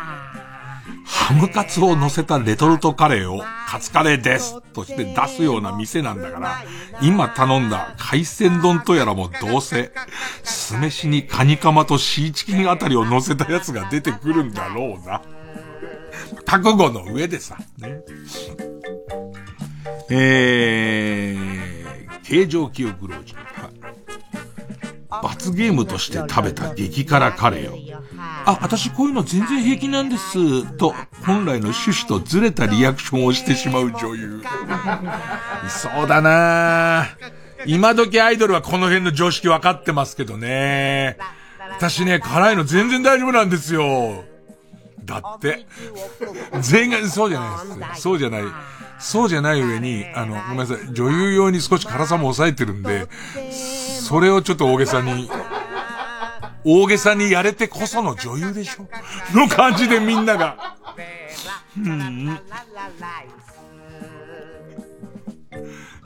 A: ハムカツを乗せたレトルトカレーをカツカレーですとして出すような店なんだから、今頼んだ海鮮丼とやらもどうせ、酢飯にカニカマとシーチキンあたりを乗せたやつが出てくるんだろうな。覚悟の上でさ、ね。えー、形状記憶老人。罰ゲームとして食べた激辛カレーを。あ、私こういうの全然平気なんです。と、本来の趣旨とずれたリアクションをしてしまう女優。(laughs) そうだな今時アイドルはこの辺の常識分かってますけどね。私ね、辛いの全然大丈夫なんですよ。だって。全員が、そうじゃないです。そうじゃない。そうじゃない上に、あの、ごめんなさい。女優用に少し辛さも抑えてるんで、それをちょっと大げさに、大げさにやれてこその女優でしょ？の感じでみんなが。うん。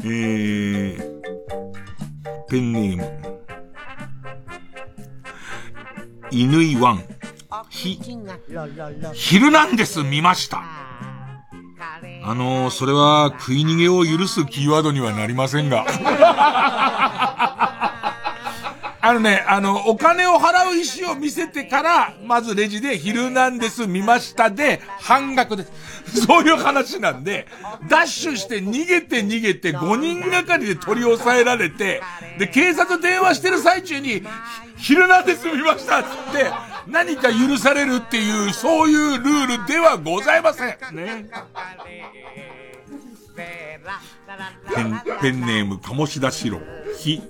A: えー、ペンネーム。犬井ワン。ひ、ヒルナンデス見ました。あのー、それは食い逃げを許すキーワードにはなりませんが。(laughs) あのね、あの、お金を払う意思を見せてから、まずレジでヒルナンデス見ましたで、半額です。そういう話なんで、ダッシュして逃げて逃げて5人がかりで取り押さえられて、で、警察電話してる最中に、ヒルナンデス見ましたっつって、何か許されるっていう、そういうルールではございません。ね。ペン、ペンネーム、鴨志田四郎。ひ、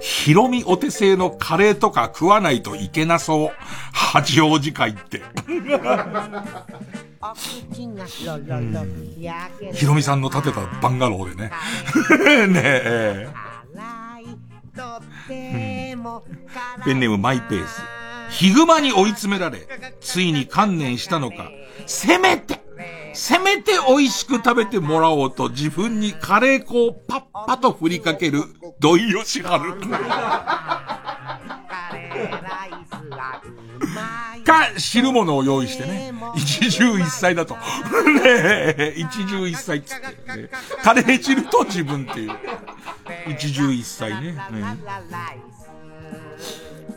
A: ひろみお手製のカレーとか食わないといけなそう。八王子会って。ひろみさんの建てたバンガローでね。(laughs) ねえ。ペンネームマイペース。ヒグマに追い詰められ、ついに観念したのか、せめて、せめて美味しく食べてもらおうと自分にカレー粉をパッパと振りかける土井善晴。か、汁物を用意してね。一汁一菜だと。(laughs) ね、一汁一菜っつって、ね。カレー汁と自分っていう。一汁一菜ね。ね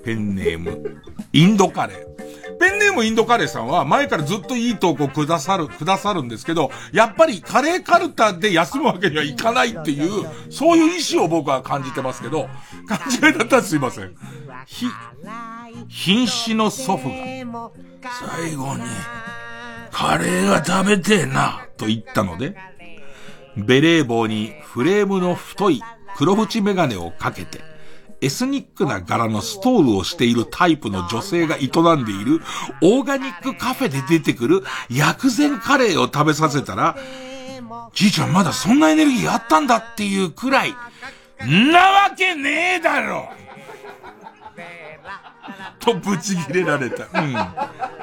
A: ペンネーム、インドカレー。ペンネームインドカレーさんは前からずっといい投稿くださる、くださるんですけど、やっぱりカレーカルタで休むわけにはいかないっていう、そういう意志を僕は感じてますけど、勘違いだったらすいません。ひ、瀕死の祖父が、最後に、カレーが食べてえな、と言ったので、ベレー帽にフレームの太い黒縁メガネをかけて、エスニックな柄のストールをしているタイプの女性が営んでいるオーガニックカフェで出てくる薬膳カレーを食べさせたら、じいちゃんまだそんなエネルギーあったんだっていうくらい、んなわけねえだろ。(laughs) とブチ切れられた。うん。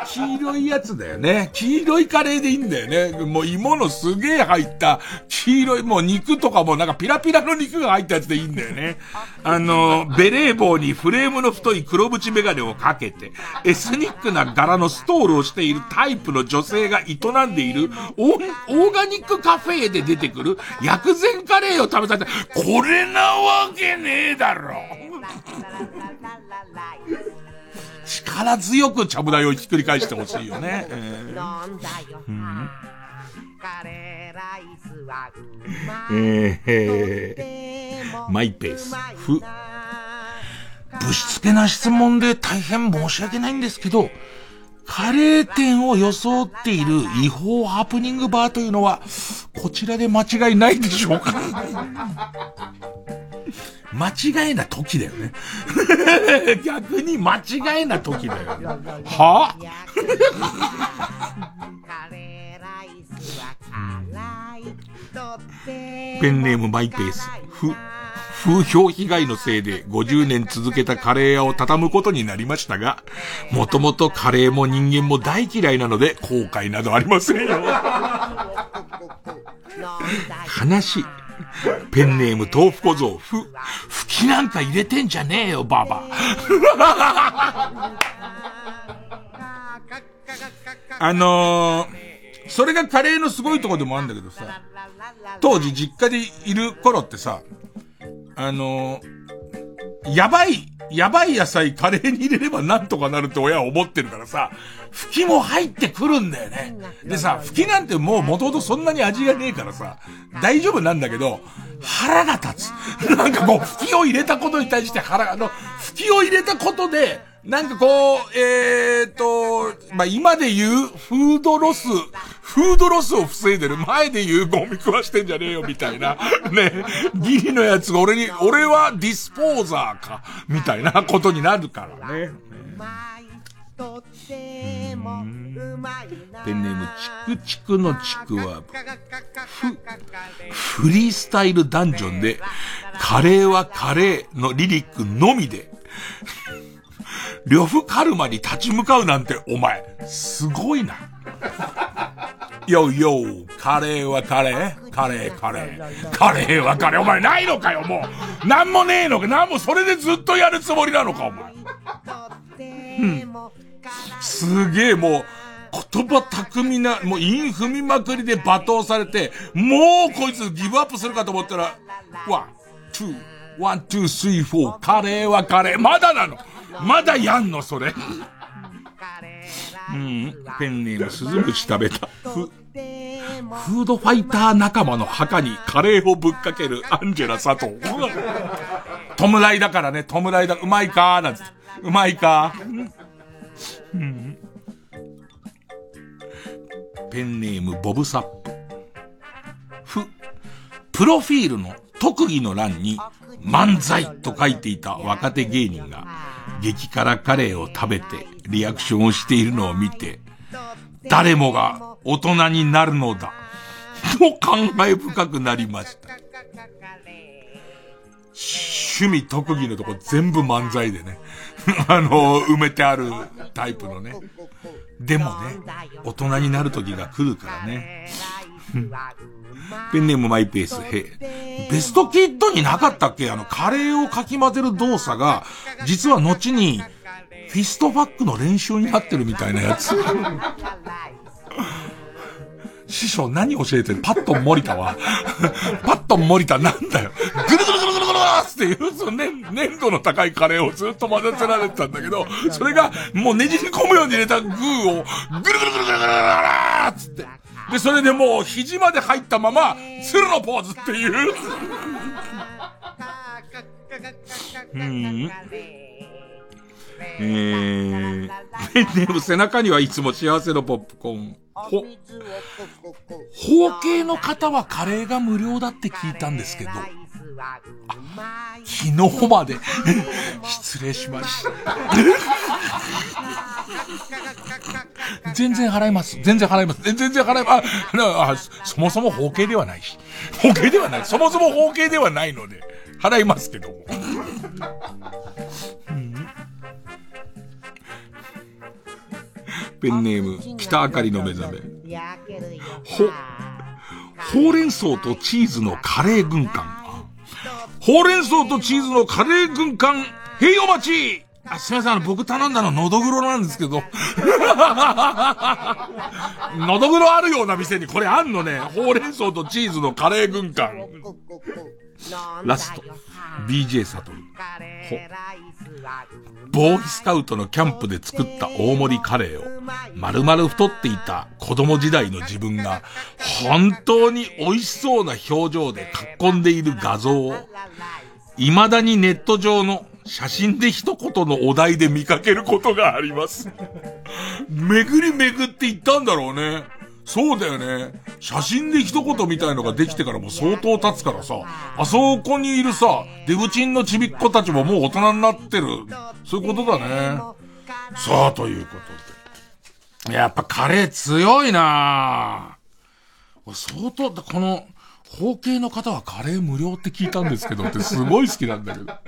A: 黄色いやつだよね。黄色いカレーでいいんだよね。もう芋のすげえ入った、黄色い、もう肉とかもなんかピラピラの肉が入ったやつでいいんだよね。(laughs) あの、ベレー帽にフレームの太い黒縁メガネをかけて、エスニックな柄のストールをしているタイプの女性が営んでいるオーオーガニックカフェで出てくる薬膳カレーを食べさせた。これなわけねえだろ。(laughs) 力強くちゃぶ台をひっくり返してほしいよね。(laughs) えーうんえーえーマイペース。ふ。ぶしつけな質問で大変申し訳ないんですけど、カレー店を装っている違法ハプニングバーというのは、こちらで間違いないでしょうか？間違い (laughs) な時だよね。逆に間違いな時だよ。は？ペンネームマイペース。ふ、風評被害のせいで50年続けたカレー屋を畳むことになりましたが、もともとカレーも人間も大嫌いなので後悔などありませんよ。話。ペンネーム豆腐小僧、ふ、吹きなんか入れてんじゃねえよ、ばば。(laughs) あのー、それがカレーのすごいとこでもあるんだけどさ、当時実家でいる頃ってさ、あのー、やばい、やばい野菜カレーに入れればなんとかなるって親は思ってるからさ、吹きも入ってくるんだよね。でさ、吹きなんてもう元々そんなに味がねえからさ、大丈夫なんだけど、腹が立つ。なんかこう、吹きを入れたことに対して腹が、あの、吹きを入れたことで、なんかこう、えーと、まあ、今で言う、フードロス、フードロスを防いでる前で言うゴミ食わしてんじゃねえよ、みたいな。(laughs) ね、ギリのやつが俺に、俺はディスポーザーか、みたいなことになるからね。ペンネーム、チクチクのチクは、フ、フリースタイルダンジョンで、カレーはカレーのリリックのみで、呂布カルマに立ち向かうなんて、お前、すごいな。よいよカレーはカレーカレーカレー。カレーはカレー。お前ないのかよ、もう。なんもねえのか。なんもそれでずっとやるつもりなのか、お前。うん。すげえもう、言葉巧みな、もう韻踏みまくりで罵倒されて、もうこいつギブアップするかと思ったら、 one, two, one, two, three, four、カレーはカレー。まだなのまだやんのそれ。うん。ペンネームスズムシ食べた。ふ、フードファイター仲間の墓にカレーをぶっかけるアンジェラ佐藤。(laughs) 弔いだからね、弔いだ、うまいかーなんつって。うまいかうん。ペンネームボブサップ。ふ、プロフィールの特技の欄に漫才と書いていた若手芸人が激辛カレーを食べてリアクションをしているのを見て、誰もが大人になるのだ。と感慨深くなりました。趣味特技のとこ全部漫才でね。(laughs) あの、埋めてあるタイプのね。でもね、大人になる時が来るからね。ペンネームマイペース、へ。ベストキットになかったっけ？あの、カレーをかき混ぜる動作が、実は後に、フィストバックの練習になってるみたいなやつ。(laughs) 師匠何教えてるパットン森田は？パットン森田なんだよ。ぐるぐるぐるぐるぐるっていう、その粘粘度の高いカレーをずっと混ぜせられてたんだけど、それがもうねじり込むように入れたグーを、ぐるぐるぐるぐるぐるぐるつって。で、それでもう肘まで入ったまま、鶴のポーズっていう。うん。えー、ペンネ背中にはいつも幸せのポップコーン。ほ、包茎の方はカレーが無料だって聞いたんですけど、昨日まで失礼しました。全然払います。全然払います。全然払います。あ、そもそも包茎ではないし。包茎ではない。そもそも包茎ではないので、払いますけども。ペンネーム、北あかりの目覚め。ほ、ほうれん草とチーズのカレー軍艦。ほうれん草とチーズのカレー軍艦、平洋町あ、すみません、あの、僕頼んだの、のどぐろなんですけど。(laughs) のどぐろあるような店にこれあんのね。ほうれん草とチーズのカレー軍艦。ラスト。BJ サトル。ほ。ボーイスカウトのキャンプで作った大盛りカレーを、丸々太っていた子供時代の自分が、本当に美味しそうな表情で囲んでいる画像を、未だにネット上の写真で一言のお題で見かけることがあります。巡り巡って言ったんだろうね。そうだよね。写真で一言みたいのができてからも相当経つからさ、あそこにいるさ、デブチンのちびっ子たちももう大人になってる。そういうことだね。さあ、ということで。やっぱカレー強いな相当、この、包茎の方はカレー無料って聞いたんですけどってすごい好きなんだけど。あ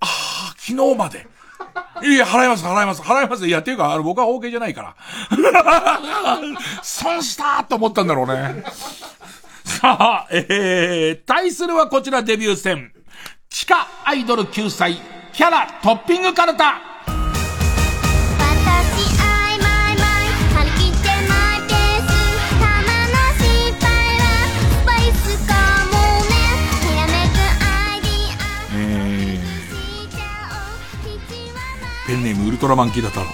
A: あ、昨日まで。(laughs) いや、払います、払います、払います。いや、っていうか、あの、僕は OK じゃないから。(laughs) 損したと思ったんだろうね。(laughs) さあ、えー、対するはこちらデビュー戦。地下アイドル救済、キャラトッピングカルタ。ペンネームウルトラマンキダ太郎。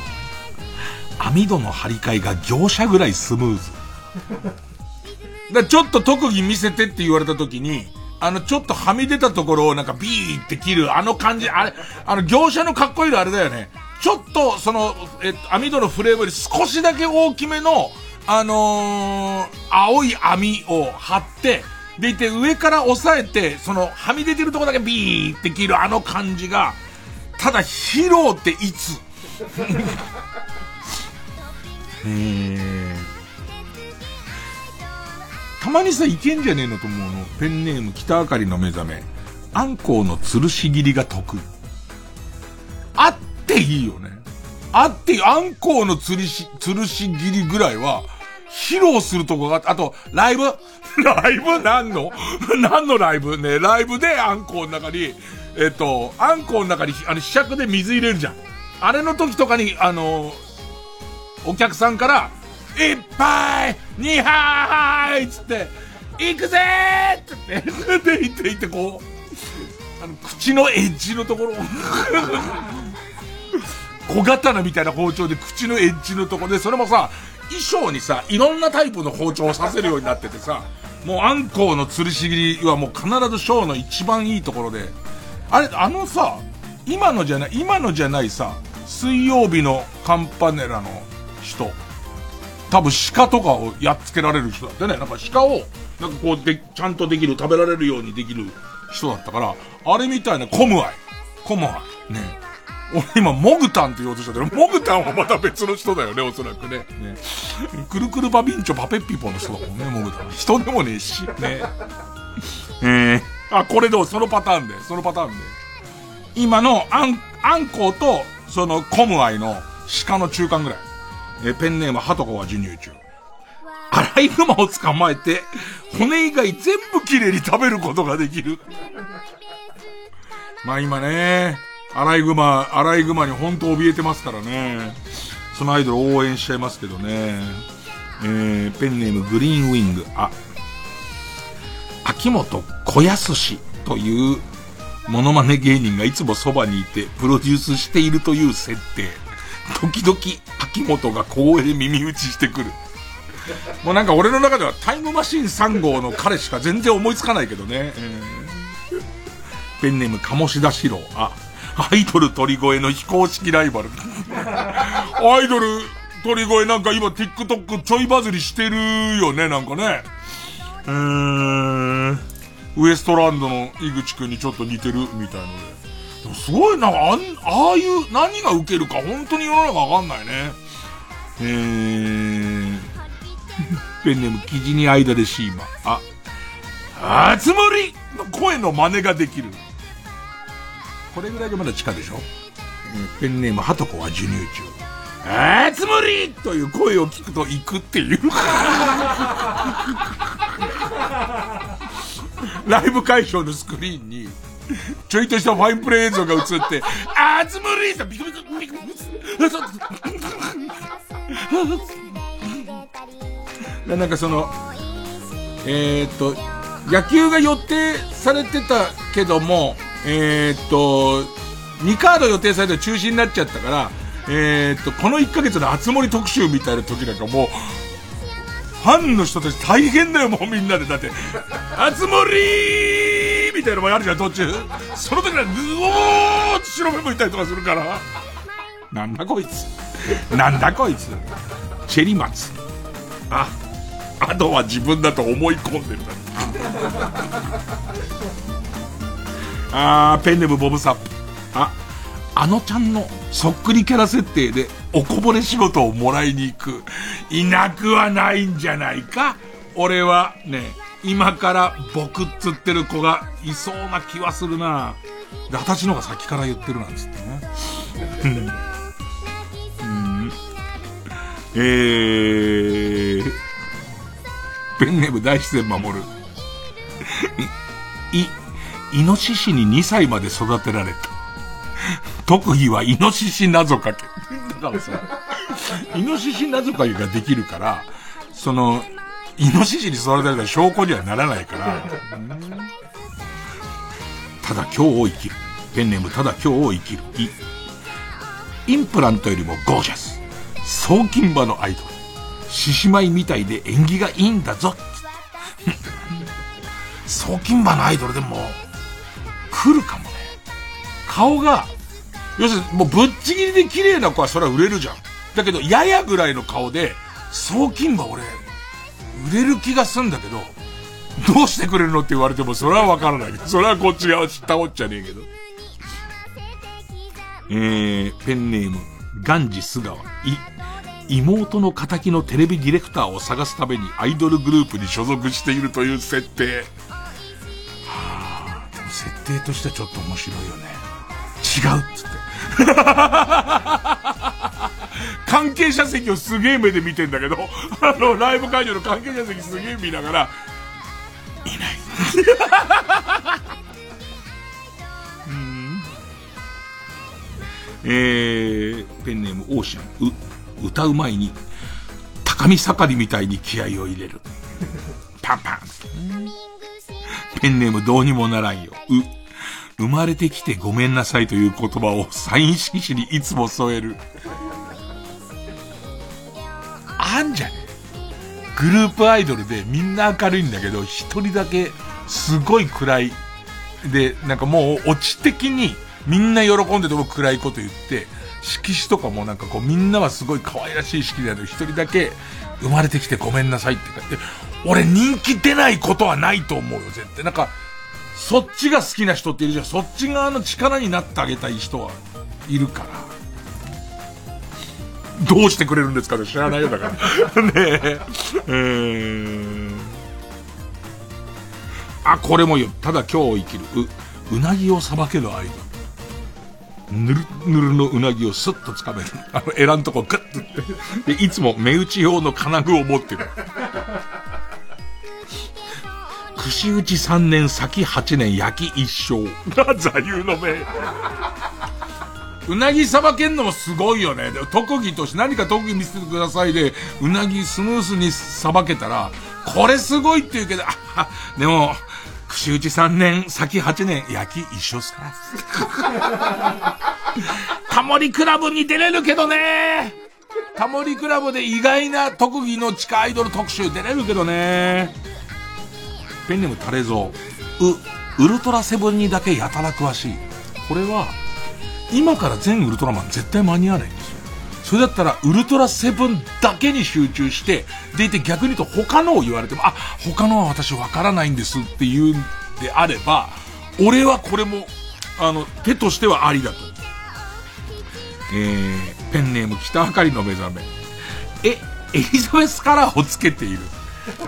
A: 網戸の張り替えが業者ぐらいスムーズ。だちょっと特技見せてって言われた時に、あの、ちょっとはみ出たところをなんかビーって切る、あの感じ、あれ、あの、業者のかっこいいのあれだよね。ちょっと、その、えっと網戸のフレームより少しだけ大きめの、あのー、青い網を張って、でいて上から押さえて、その、はみ出てるとこだけビーって切るあの感じが、ただ、披露っていつ？(laughs) えたまにさ、いけんじゃねえのと思うの。ペンネーム、北あかりの目覚め。あんこうの吊るし切りが得意。あっていいよね。あっていい。あんこうの吊るし、吊るし切りぐらいは、披露するとこが、あと、ライブ？(laughs) ライブ？何の？(laughs) 何のライブ？ね、ライブでアンコウの中に、えっと、アンコウの中に、あの、試着で水入れるじゃん。あれの時とかに、あの、お客さんから、一杯二杯つって、行くぜーって言って、で、行って行ってこう、あの、口のエッジのところ、(laughs) 小刀みたいな包丁で口のエッジのところ。で、それもさ、衣装にさ、いろんなタイプの包丁をさせるようになっててさ、もうあんこうの吊るし切りはもう必ずショーの一番いいところで、あれ、あのさ、今のじゃない、今のじゃないさ、水曜日のカンパネラの人、多分鹿とかをやっつけられる人だってね、なんか鹿を、なんかこうで、ちゃんとできる、食べられるようにできる人だったから、あれみたいなコムアイ。コムアイ。ね。俺今、モグタンって言おうとしたけど、モグタンはまた別の人だよね、おそらくね。ね。くるくるバビンチョパペッピポの人だもんね、モグタン。人でもねえし、ね。えー、あ、これどう？そのパターンで、そのパターンで。今のアン、アンコウと、そのコムアイの鹿の中間ぐらい。えペンネームハトコは授乳中。アライグマを捕まえて、骨以外全部きれいに食べることができる。(laughs) まあ今ね、アライグマ、アライグマに本当怯えてますからね。そのアイドル応援しちゃいますけどね。えー、ペンネームグリーンウィング。あ、秋元小安というモノマネ芸人がいつもそばにいてプロデュースしているという設定。時々秋元が公園耳打ちしてくる。もうなんか俺の中ではタイムマシン3号の彼しか全然思いつかないけどね。えー、ペンネーム鴨志田四郎。あ、アイドル鳥越の非公式ライバル。アイドル鳥越なんか今 TikTok ちょいバズりしてるよね、なんかね。うーん。ウエストランドの井口くんにちょっと似てるみたいので。でもすごいな、あん、ああいう何が受けるか本当に世の中わかんないね。えー、ペンネームキジニアイダでシーマ。あ、あつ森の声の真似ができる。これぐらいでまだ地下でしょ、うん、ペンネームハトコは授乳中。あつ森という声を聞くと行くっていう。ライブ会場のスクリーンに、ちょいとしたファインプレイ映像が映って、あつ森さビクビクビクビクなんかその、えー、っと、野球が予定されてたけども、えー、っと、2カード予定されて中止になっちゃったから、えー、っと、この1ヶ月の熱盛特集みたいな時なんかもう、ファンの人たち大変だよ、もうみんなで。だって、熱盛みたいなのもあるじゃん、途中。その時は、ぐおーって白目向いたりとかするから。なんだこいつ。なんだこいつ。チェリマツ。あ、あとは自分だと思い込んでるだ。あー、ペンネムボブサップ。あ、あのちゃんのそっくりキャラ設定でおこぼれ仕事をもらいに行く。いなくはないんじゃないか？俺はね、今から僕っつってる子がいそうな気はするなで、私のが先から言ってるなんつってね。うん、えー、ペンネーム大自然守る。い、イノシシに2歳まで育てられた。特技はイノシシ謎かけ。だからさ、イノシシ謎かけができるから、その、イノシシに育てられた証拠にはならないから、ただ今日を生きる。ペンネームただ今日を生きる。い。インプラントよりもゴージャス。送金場のアイドル。獅子舞みたいで縁起がいいんだぞ。(laughs) 送金場のアイドルでも、来るかもね。顔が、要するにもうぶっちぎりで綺麗な子はそれは売れるじゃん。だけど、ややぐらいの顔で、送金馬俺、売れる気がすんだけど、どうしてくれるのって言われても、それはわからない、それはこっち側知ったおっちゃねえけど。えー、ペンネーム、ガンジスガワ、い、妹の仇のテレビディレクターを探すためにアイドルグループに所属しているという設定。はあ、でも設定としてはちょっと面白いよね。違うっつって。(laughs) 関係者席をすげえ目で見てんだけど、あの、ライブ会場の関係者席すげえ見ながら、いない。(laughs) うんえー、ペンネームオーシャン、う、歌う前に、高見盛りみたいに気合を入れる。パンパン。(laughs) ペンネームどうにもならんよ。う、生まれてきてごめんなさいという言葉をサイン色紙にいつも添える。あんじゃねグループアイドルでみんな明るいんだけど、一人だけすごい暗い。で、なんかもうオチ的にみんな喜んでても暗いこと言って、色紙とかもなんかこうみんなはすごい可愛らしい色紙だけど、一人だけ生まれてきてごめんなさいって書いて、俺人気出ないことはないと思うよ、絶対。なんか、そっちが好きな人っているじゃん。そっち側の力になってあげたい人はいるから。どうしてくれるんですかね？知らないよだから。(laughs) ねえ。えー、あ、これもよ。ただ今日生きる。う、うなぎをさばけるアイドル。ぬるぬるのうなぎをスッと掴める。あの、エラんとこグッと。で、いつも目打ち用の金具を持ってる。串打ち3年、先8年、焼き一生。座右の銘。うなぎさばけんのもすごいよね。特技として何か特技見せてくださいで、うなぎスムースにさばけたら、これすごいって言うけど、あ、でも、串打ち3年、先8年、焼き一緒さ。(laughs) タモリクラブに出れるけどね。タモリクラブで意外な特技の地下アイドル特集出れるけどね。ペンネームタレゾウ、ウルトラセブンにだけやたら詳しい。これは、今から全ウルトラマン絶対間に合わないんですよ。それだったら、ウルトラセブンだけに集中して、でいて逆に言うと他のを言われても、あ、他のは私わからないんですって言うんであれば、俺はこれも、あの、手としてはありだと。えー、ペンネーム北あかりの目覚め。え、エリザベスカラーをつけている。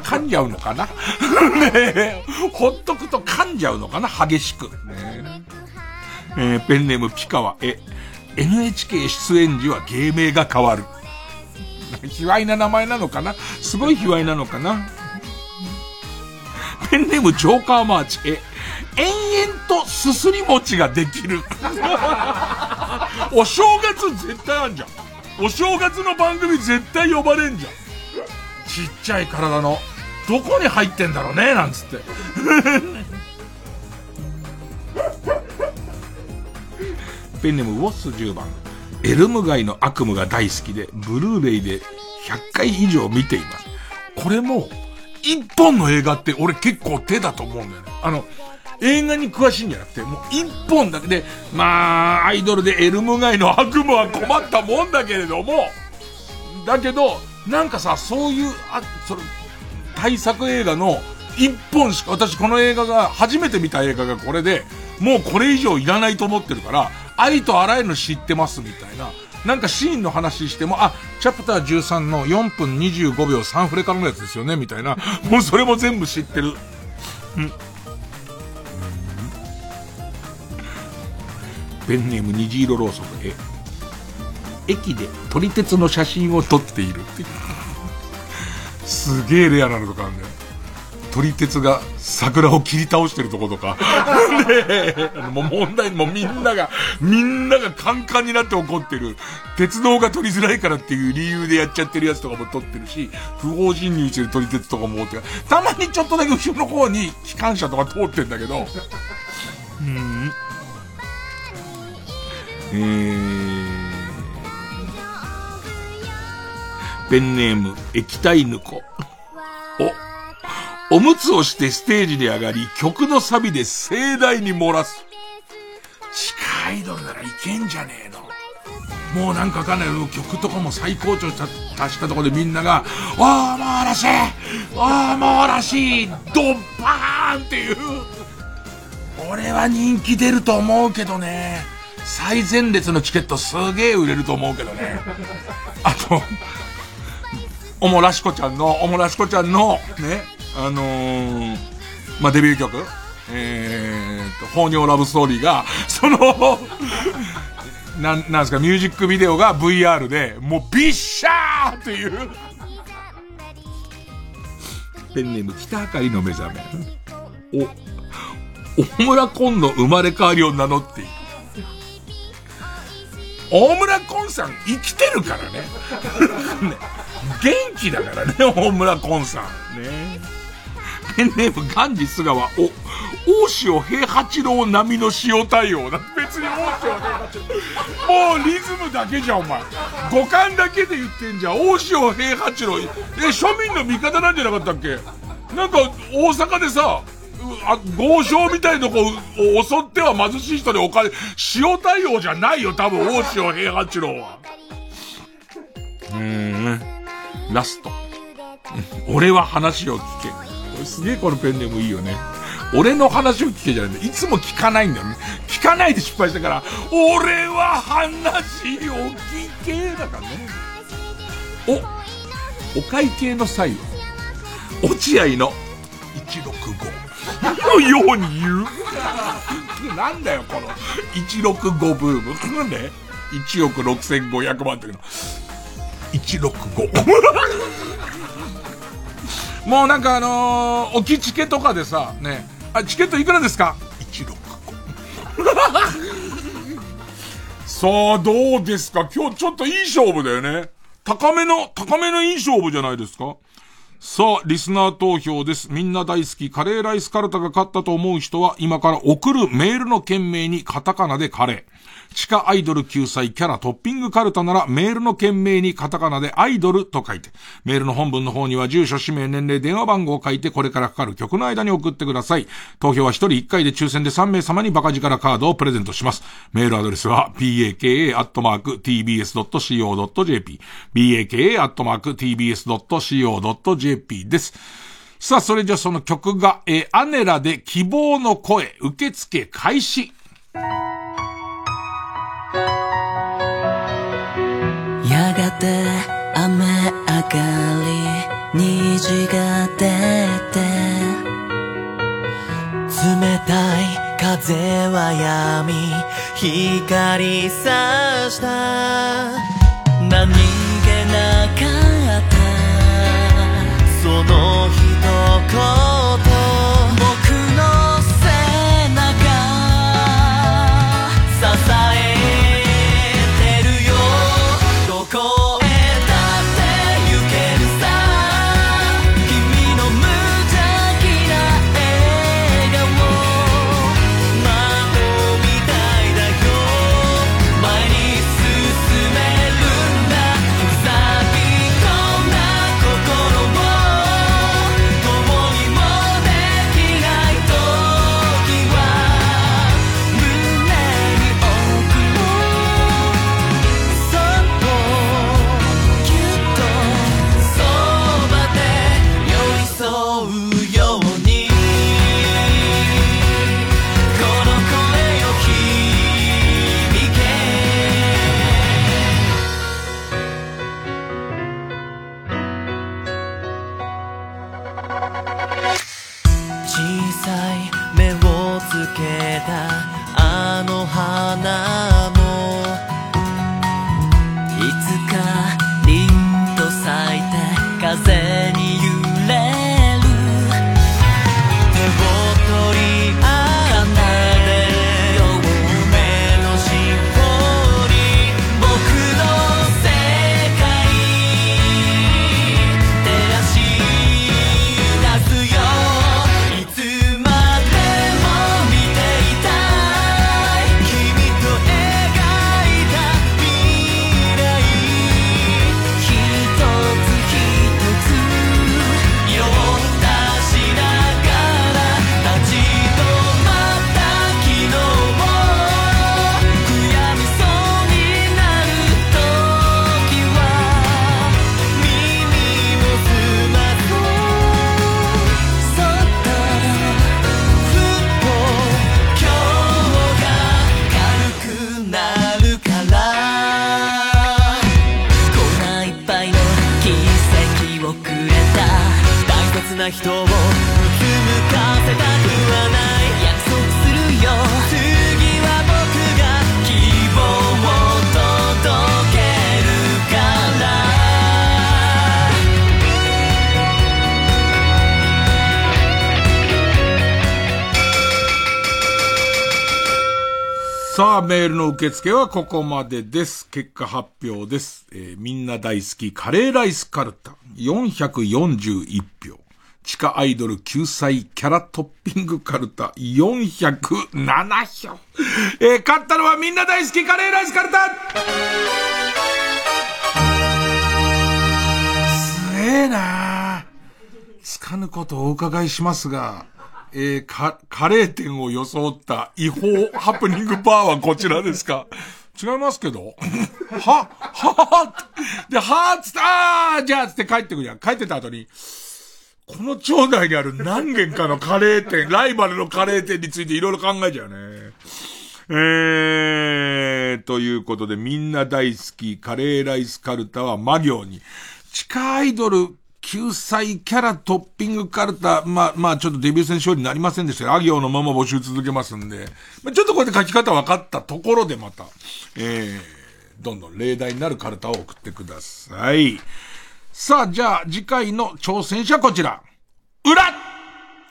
A: 噛んじゃうのかな？(laughs) ねほっとくと噛んじゃうのかな？激しく。ねえー、ペンネームピカワ。え、NHK 出演時は芸名が変わる。(laughs) 卑猥な名前なのかな？すごい卑猥なのかな？ペンネームジョーカーマーチ。え、延々とすすり餅ができる。(laughs) お正月絶対あんじゃん。お正月の番組絶対呼ばれんじゃん。ちっちゃい体の、どこに入ってんだろうねなんつって。ペンネームウォッス10番。エルム街の悪夢が大好きで、ブルーレイで100回以上見ています。これも、一本の映画って俺結構手だと思うんだよね。あの、映画に詳しいんじゃなくて、もう一本だけで、まあ、アイドルでエルム街の悪夢は困ったもんだけれども、だけど、なんかさ、そういう、あ、それ、大作映画の一本しか、私この映画が、初めて見た映画がこれで、もうこれ以上いらないと思ってるから、ありとあらゆるの知ってますみたいな。なんかシーンの話しても、あ、チャプター13の4分25秒3フレからのやつですよねみたいな。もうそれも全部知ってる。うん。ペンネーム虹色ろうそくへ。駅で撮り鉄の写真を撮っているっていうすげえレアなのとかあるんだよ。撮り鉄が桜を切り倒してるとことか。ねもう問題、もうみんなが、みんながカンカンになって怒ってる。鉄道が撮りづらいからっていう理由でやっちゃってるやつとかも撮ってるし、不法侵入してる撮り鉄とかもってたまにちょっとだけ後ろの方に機関車とか通ってんだけど、うん。えー、ペンネーム、液体ぬこ。お、おむつをしてステージに上がり、曲のサビで盛大に漏らす。地下アイドルならいけんじゃねえの。もうなんかかんない曲とかも最高潮達したところでみんなが、わーもうらしいわーもうらしいドッパーンっていう。俺は人気出ると思うけどね。最前列のチケットすげえ売れると思うけどね。あと、おもらしこちゃんの、おもらしこちゃんの、ね、あのー、まあ、デビュー曲、えーと、放尿ラブストーリーが、(laughs) その、なん、なんですか、ミュージックビデオが VR で、もうビッシャーっていう。ペンネーム北あかりの目覚め。お、大村紺の生まれ変わりを名乗っている。大村紺さん生きてるから (laughs) ね。元気だからね、大村紺さん。ねペンネームガンジス川、お、大塩平八郎並みの塩対応だ。別に大塩平八郎。もうリズムだけじゃん、お前。五感だけで言ってんじゃん。大塩平八郎。え、庶民の味方なんじゃなかったっけ？なんか、大阪でさ、あ、豪商みたいな子を襲っては貧しい人でお金、塩対応じゃないよ、多分、大塩平八郎は。うーん。ラスト。俺は話を聞け。すげえこのペンネームいいよね。俺の話を聞けじゃないんだ。いつも聞かないんだよね。聞かないで失敗したから、俺は話を聞けだからね。お、お会計の際は、落合の165のように言うなんだよ、この165ブーム。ね ?1 億6500万っていうの。165。(laughs) もうなんかあのー、置きチケとかでさ、ね、あ、チケットいくらですか ?165。(laughs) さあ、どうですか？今日ちょっといい勝負だよね。高めの、高めのいい勝負じゃないですか？さあ、リスナー投票です。みんな大好きカレーライスカルタが勝ったと思う人は、今から送るメールの件名にカタカナでカレー。地下アイドル救済キャラトッピングカルタならメールの件名にカタカナでアイドルと書いて、メールの本文の方には住所、氏名、年齢、電話番号を書いてこれからかかる曲の間に送ってください。投票は1人1回で抽選で3名様にバカ力カードをプレゼントします。メールアドレスは baka.tbs.co.jp baka.tbs.co.jp です。さあ、それじゃあその曲が、えー、アネラで希望の声、受付開始。
K: やがて雨上がり虹が出て冷たい風はやみ光さした。何気なかった。その一言
A: の受付はここまでです。結果発表です。えーみんな大好きカレーライスカルタ。441票。地下アイドル救済キャラトッピングカルタ。407票。えー勝ったのはみんな大好きカレーライスカルタすげえなつかぬことをお伺いしますが、えー、か、カレー店を装った違法ハプニングバーはこちらですか？違いますけど？は、はぁで、はぁつって、あーじゃあつって帰ってくるじゃん。帰ってた後に、この町内にある何軒かのカレー店、ライバルのカレー店についていろいろ考えちゃうね。えー、ということでみんな大好きカレーライスカルタは魔行に、地下アイドル救済キャラトッピングカルタ、まあ、まあちょっとデビュー戦勝利になりませんでしたが、あ行のまま募集続けますんで、まあ、ちょっとこうやって書き方分かったところでまた、えー、どんどん例題になるカルタを送ってください。さあ、じゃあ次回の挑戦者こちら。裏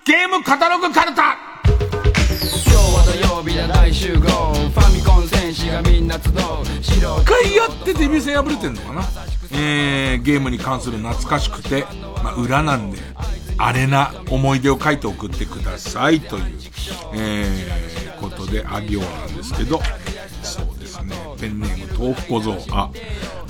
A: ゲームカタログカルタ。
S: 今日は土曜日だ大集合。ファミコン戦士がみんな集う。白
A: 一回やってデビュー戦破れてんのかなえー、ゲームに関する懐かしくて、まあ、裏なんで、あれな思い出を書いて送ってくださいという、えー、ことで、あ行なんですけど、そうですね、ペンネーム豆腐小僧、あ、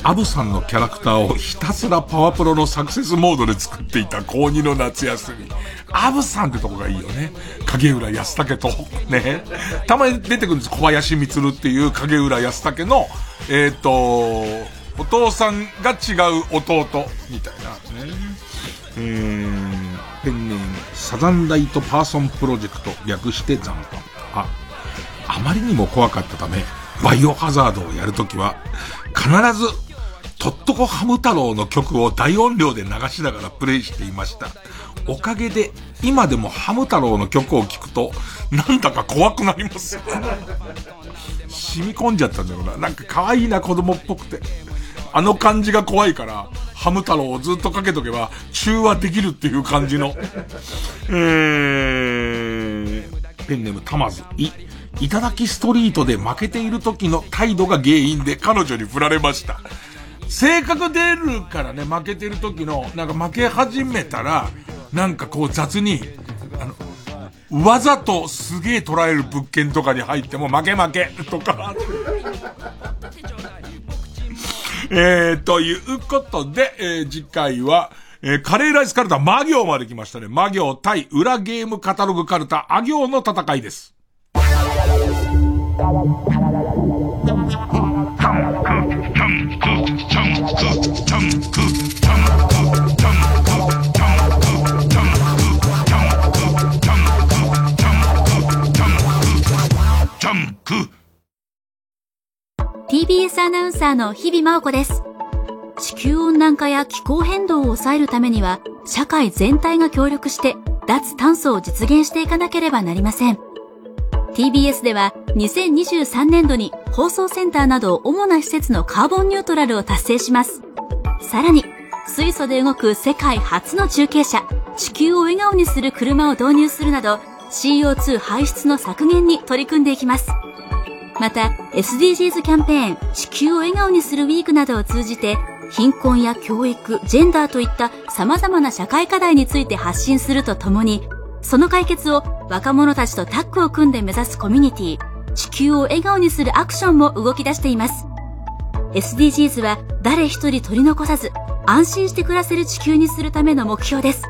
A: アブさんのキャラクターをひたすらパワプロのサクセスモードで作っていた高2の夏休み。アブさんってとこがいいよね。影浦安武と、ね。たまに出てくるんです。小林光っていう影浦安武の、えっ、と、お父さんが違う弟、みたいなね。えー、ペンネーム、サザンライトパーソンプロジェクト、略して残飯。あ、あまりにも怖かったため、バイオハザードをやるときは、必ず、とっとこハム太郎の曲を大音量で流しながらプレイしていました。おかげで、今でもハム太郎の曲を聴くと、なんだか怖くなります。(laughs) 染み込んじゃったんだろうな。なんか可愛いな子供っぽくて。あの感じが怖いから、ハム太郎をずっとかけとけば、中和できるっていう感じの。(laughs) えー、ペンネームたまず、い、いただきストリートで負けている時の態度が原因で彼女に振られました。性格出るからね、負けてる時の、なんか負け始めたら、なんかこう雑に、あの、わざとすげえ捉える物件とかに入っても負け負けとか。えー、ということで、えー、次回は、えー、カレーライスカルタ、魔行まで来ましたね。魔行対裏ゲームカタログカルタ、あ行の戦いです。
B: TBS アナウンサーの日々真央子です。地球温暖化や気候変動を抑えるためには、社会全体が協力して、脱炭素を実現していかなければなりません。TBS では、2023年度に放送センターなど主な施設のカーボンニュートラルを達成します。さらに、水素で動く世界初の中継車、地球を笑顔にする車を導入するなど、CO2 排出の削減に取り組んでいきます。また、SDGs キャンペーン、地球を笑顔にするウィークなどを通じて、貧困や教育、ジェンダーといった様々な社会課題について発信するとともに、その解決を若者たちとタッグを組んで目指すコミュニティ、地球を笑顔にするアクションも動き出しています。SDGs は誰一人取り残さず、安心して暮らせる地球にするための目標です。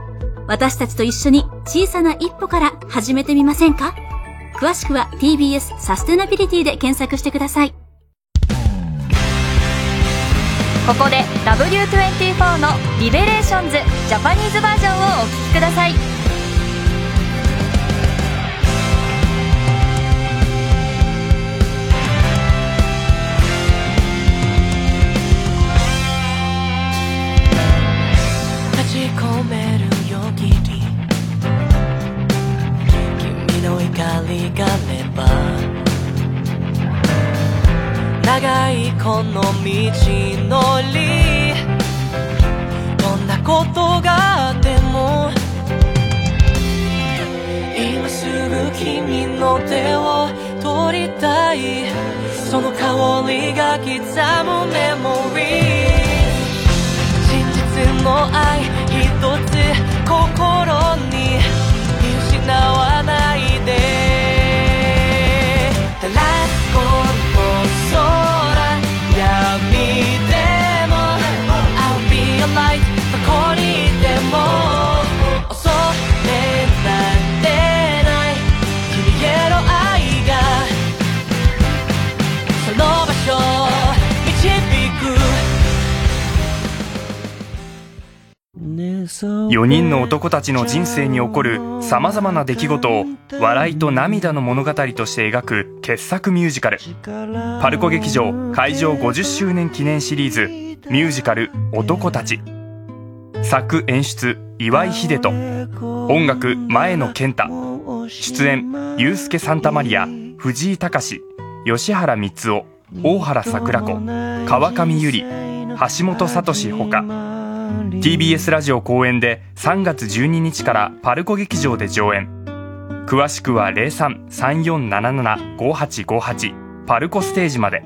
B: 私たちと一緒に小さな一歩から始めてみませんか？詳しくは TBS サステナビリティで検索してください。
Q: ここで W24 のリベレーションズジャパニーズバージョンをお聴きください
K: 怒りがれば長いこの道のり。どんなことがあっても今すぐ君の手を取りたい。その香りが刻むメモリー。真実の愛一つ心に。失われ
L: 4人の男たちの人生に起こる様々な出来事を笑いと涙の物語として描く傑作ミュージカル。パルコ劇場開場50周年記念シリーズミュージカル「男たち」作演出岩井秀人。音楽前野健太。出演ユースケ・サンタマリア。藤井隆吉原光夫大原桜子。川上由里橋本聡ほか。TBS ラジオ公演で3月12日からパルコ劇場で上演。詳しくは0334775858パルコステージまで。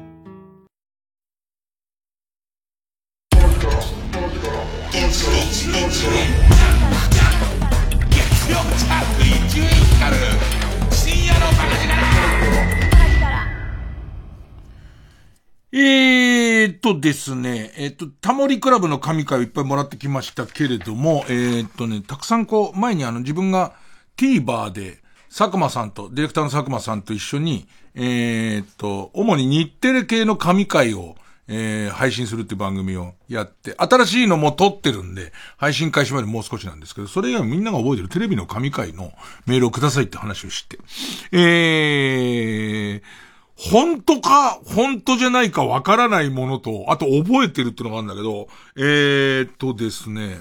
A: えーっとですね、えっと、タモリクラブの神回をいっぱいもらってきましたけれども、えーっとね、たくさんこう、前にあの自分が TVer で、佐久間さんと、ディレクターの佐久間さんと一緒に、えっと、主に日テレ系の神回を、えー、配信するって番組をやって、新しいのも撮ってるんで、配信開始までもう少しなんですけど、それ以外みんなが覚えてるテレビの神回のメールをくださいって話をして、えー、本当か、本当じゃないかわからないものと、あと覚えてるっていうのがあるんだけど、えーっとですね、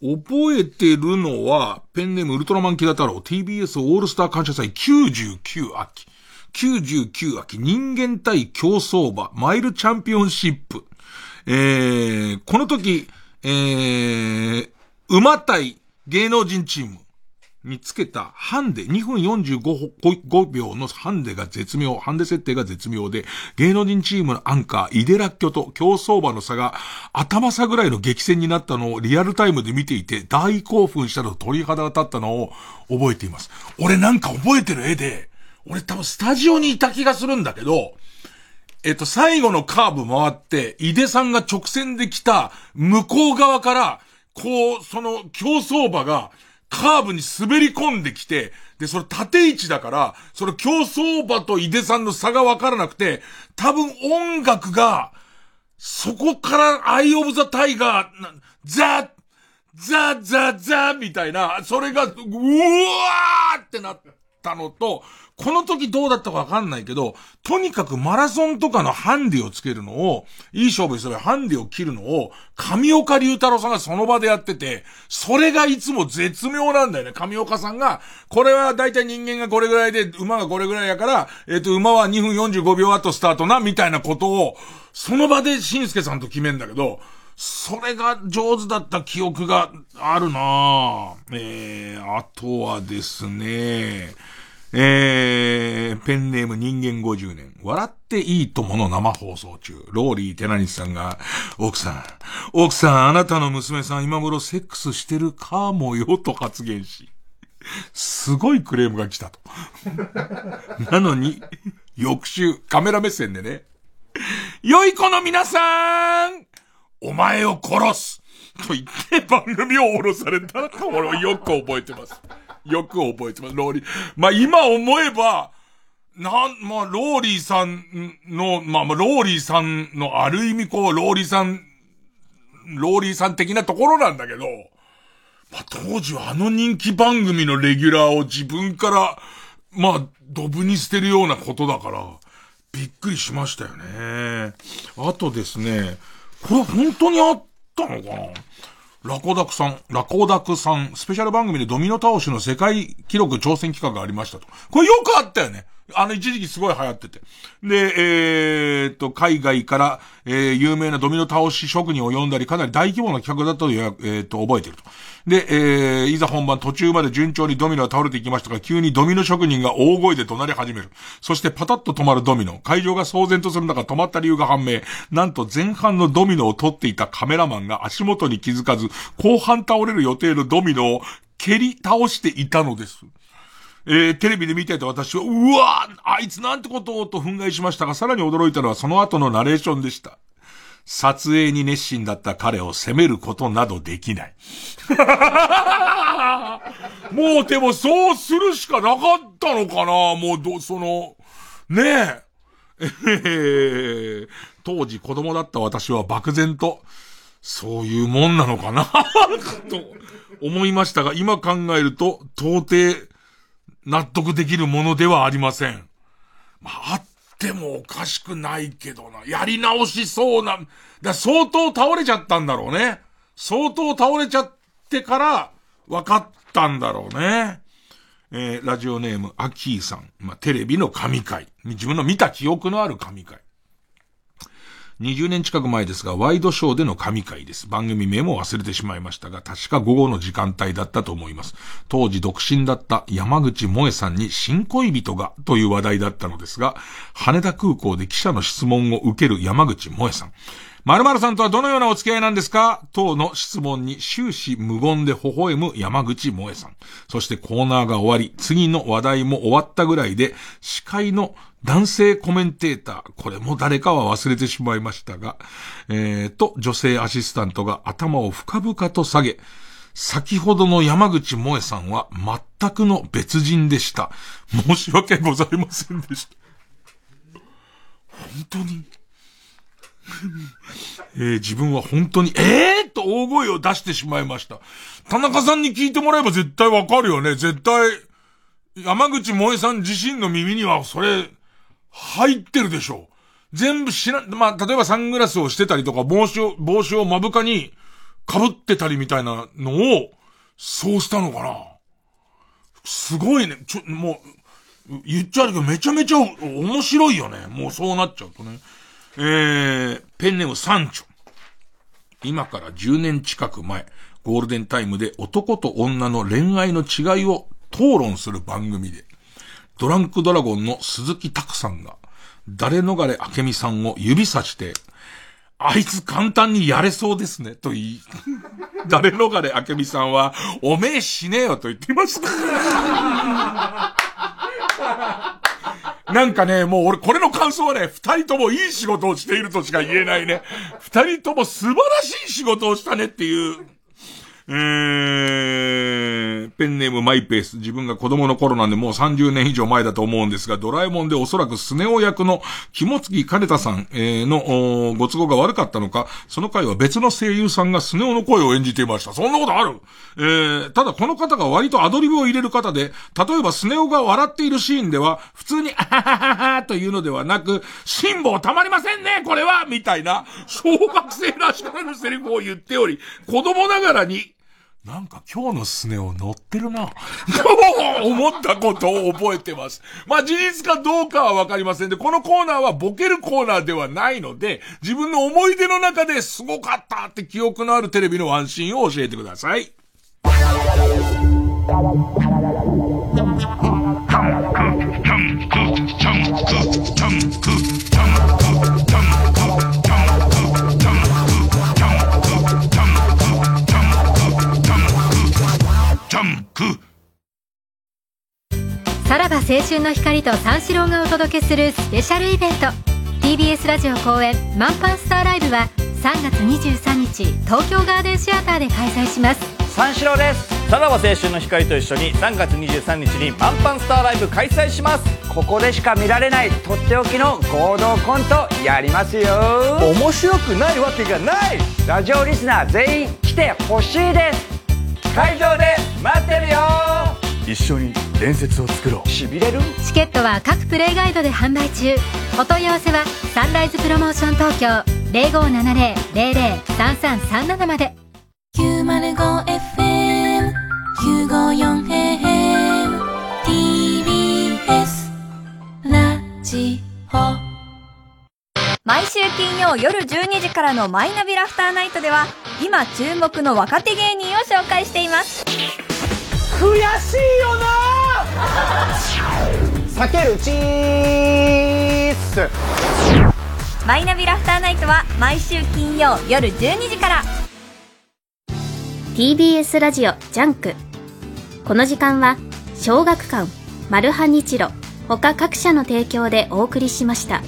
A: 覚えてるのは、ペンネームウルトラマンキラ太郎 TBS オールスター感謝祭99秋。99秋人間対競走馬マイルチャンピオンシップ。えー、この時、えー、馬対芸能人チームにつけたハンデ、2分45秒のハンデが絶妙、ハンデ設定が絶妙で、芸能人チームのアンカー、イデラッキョと競走馬の差が頭差ぐらいの激戦になったのをリアルタイムで見ていて、大興奮したのと鳥肌が立ったのを覚えています。俺なんか覚えてる絵で、俺多分スタジオにいた気がするんだけど、えっと、最後のカーブ回って、井出さんが直線で来た向こう側から、こう、その競走馬がカーブに滑り込んできて、で、それ縦位置だから、その競走馬と井出さんの差がわからなくて、多分音楽が、そこからアイオブザタイガー、なザザザザみたいな、それが、うわーってなったのと、この時どうだったかわかんないけど、とにかくマラソンとかのハンディをつけるのを、いい勝負にするハンディを切るのを、上岡龍太郎さんがその場でやってて、それがいつも絶妙なんだよね。上岡さんが、これはだいたい人間がこれぐらいで、馬がこれぐらいやから、えっ、と、馬は2分45秒後スタートな、みたいなことを、その場で新助さんと決めんだけど、それが上手だった記憶があるなぁえー、あとはですね、えー、ペンネーム人間50年。笑っていいともの生放送中。ローリー寺西さんが、奥さん、奥さん、あなたの娘さん今頃セックスしてるかもよと発言し、すごいクレームが来たと。(laughs) なのに、翌週、カメラ目線でね、良い子の皆さんお前を殺すと言って番組を降ろされたと俺はよく覚えてます。よく覚えてます、ローリー。まあ今思えば、なん、まあローリーさんの、まあまあローリーさんのある意味こう、ローリーさん、ローリーさん的なところなんだけど、まあ当時はあの人気番組のレギュラーを自分から、まあ、ドブに捨てるようなことだから、びっくりしましたよね。あとですね、これ本当にあったのかな？ラコダクさん、ラコダクさん、スペシャル番組でドミノ倒しの世界記録挑戦企画がありましたと。これよくあったよね。あの、一時期すごい流行ってて。で、えー、っと、海外から、えー、有名なドミノ倒し職人を呼んだり、かなり大規模な企画だったという、えー、っと、覚えてると。で、えー、いざ本番途中まで順調にドミノが倒れていきましたが、急にドミノ職人が大声で怒鳴り始める。そしてパタッと止まるドミノ。会場が騒然とする中止まった理由が判明。なんと前半のドミノを撮っていたカメラマンが足元に気づかず、後半倒れる予定のドミノを蹴り倒していたのです。えー、テレビで見ていた私は、うわあいつなんてことをと憤慨しましたが、さらに驚いたのはその後のナレーションでした。撮影に熱心だった彼を責めることなどできない。(laughs) もうでもそうするしかなかったのかなもうど、その、ねえ。えー、当時子供だった私は漠然と、そういうもんなのかな (laughs) と思いましたが、今考えると、到底、納得できるものではありません。まあ、あってもおかしくないけどな。やり直しそうな、だ相当倒れちゃったんだろうね。相当倒れちゃってから、分かったんだろうね。えー、ラジオネーム、アキーさん。まあ、テレビの神回。自分の見た記憶のある神回。20年近く前ですが、ワイドショーでの神回です。番組名も忘れてしまいましたが、確か午後の時間帯だったと思います。当時独身だった山口萌さんに新恋人がという話題だったのですが、羽田空港で記者の質問を受ける山口萌さん。〇〇さんとはどのようなお付き合いなんですか？等の質問に終始無言で微笑む山口萌さん。そしてコーナーが終わり、次の話題も終わったぐらいで、司会の男性コメンテーター、これも誰かは忘れてしまいましたが、えー、と、女性アシスタントが頭を深々と下げ、先ほどの山口萌さんは全くの別人でした。申し訳ございませんでした。本当にえー、自分は本当に、えーと大声を出してしまいました。田中さんに聞いてもらえば絶対わかるよね。絶対、山口萌さん自身の耳にはそれ、入ってるでしょ。全部知らん、まあ、例えばサングラスをしてたりとか、帽子を、帽子を目深に被ってたりみたいなのを、そうしたのかな。すごいね。ちょ、もう、言っちゃうけどめちゃめちゃ面白いよね。もうそうなっちゃうとね。えー、ペンネームサンチョ。今から10年近く前、ゴールデンタイムで男と女の恋愛の違いを討論する番組で、ドランクドラゴンの鈴木拓さんが、誰逃れ明美さんを指さして、あいつ簡単にやれそうですね、と言い、誰逃れ明美さんは、おめえ死ねよと言っていました。なんかね、もう俺これの感想はね、二人ともいい仕事をしているとしか言えないね。二人とも素晴らしい仕事をしたねっていう。えー、ペンネームマイペース。自分が子供の頃なんでもう30年以上前だと思うんですが、ドラえもんでおそらくスネ夫役の肝月金田さん、えー、のご都合が悪かったのか、その回は別の声優さんがスネ夫の声を演じていました。そんなことある？えー、ただこの方が割とアドリブを入れる方で、例えばスネ夫が笑っているシーンでは、普通に、あははははというのではなく、辛抱たまりませんねこれはみたいな、小学生らしからぬセリフを言っており、子供ながらに、なんか今日のスネを乗ってるな。と (laughs) 思ったことを覚えてます。まあ事実かどうかはわかりませんで、このコーナーはボケるコーナーではないので、自分の思い出の中ですごかったって記憶のあるテレビのワンシーンを教えてください。
C: さらば青春の光と三四郎がお届けするスペシャルイベント。TBS ラジオ公演「マンパンスターライブ」は3月23日東京ガーデンシアターで開催します。
T: 三四郎です。さらば青春の光と一緒に3月23日にマンパンスターライブ開催します。
U: ここでしか見られないとっておきの合同コントやりますよ。
T: 面白くないわけがない。
U: ラジオリスナー全員来てほしいです会場で待ってるよ。
T: 一緒に伝説を作ろう。
U: しびれる
C: チケットは各プレイガイドで販売中。お問い合わせはサンライズプロモーション東京0570-003337まで
F: 905FM954AM TBS ジオ
Q: 毎週金曜夜12時からのマイナビラフターナイトでは今注目の若手芸人を紹介しています。
H: 悔しいよな！さけるチーズ。
Q: マイナビラフターナイトは毎週金曜夜12時から。
B: TBS ラジオジャンク。この時間は小学館マルハニチロ他各社の提供でお送りしました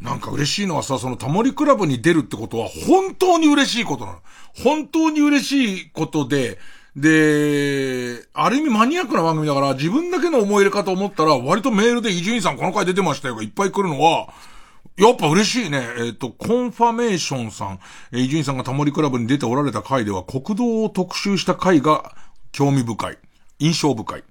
A: なんか嬉しいのはさ、そのタモリクラブに出るってことは本当に嬉しいことなの。本当に嬉しいことで、で、ある意味マニアックな番組だから自分だけの思い入れかと思ったら割とメールで伊集院さんこの回出てましたよがいっぱい来るのは、やっぱ嬉しいね。えっ、と、コンファメーションさん。え伊集院さんがタモリクラブに出ておられた回では国道を特集した回が興味深い。印象深い。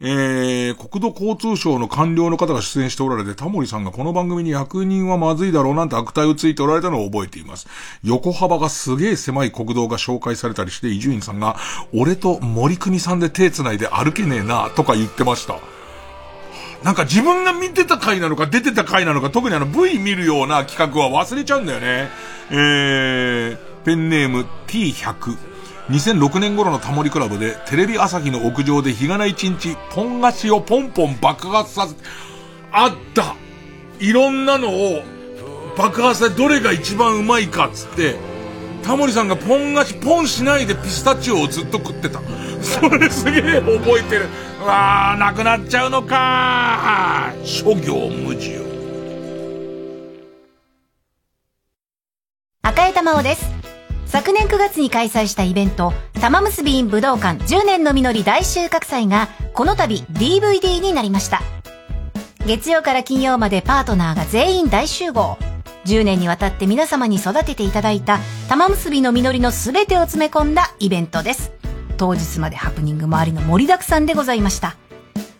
A: えー、国土交通省の官僚の方が出演しておられて、タモリさんがこの番組に役人はまずいだろうなんて悪態をついておられたのを覚えています。横幅がすげえ狭い国道が紹介されたりして、伊集院さんが、俺と森国さんで手繋いで歩けねえな、とか言ってました。なんか自分が見てた回なのか出てた回なのか特にあの V 見るような企画は忘れちゃうんだよね。えー、ペンネーム T100。2006年頃のタモリクラブでテレビ朝日の屋上で日がない一日、ポン菓子をポンポン爆発させ、あったいろんなのを爆発させどれが一番うまいかっつって、タモリさんがポン菓子ポンしないでピスタチオをずっと食ってた。それすげえ覚えてる。うわー、なくなっちゃうのか諸行無常。
C: 赤江玉緒です。昨年9月に開催したイベント、玉結び in 武道館10年の実り大収穫祭が、この度 DVD になりました。月曜から金曜までパートナーが全員大集合。10年にわたって皆様に育てていただいた玉結びの実りの全てを詰め込んだイベントです。当日までハプニングもありの盛りだくさんでございました。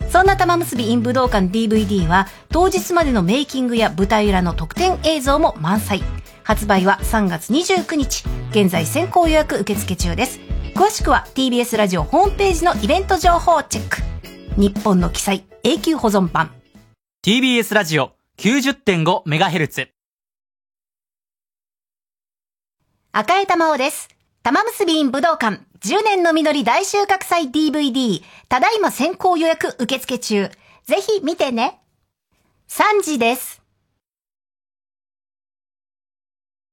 C: そんな玉結び in 武道館 DVD は当日までのメイキングや舞台裏の特典映像も満載。発売は3月29日。現在先行予約受付中です。詳しくは TBS ラジオホームページのイベント情報をチェック。日本の記載永久保存版。
L: TBS ラジオ 90.5MHz
C: 赤江玉緒です。玉結びん武道館10年の実り大収穫祭 DVD ただいま先行予約受付中。ぜひ見てね。3時です。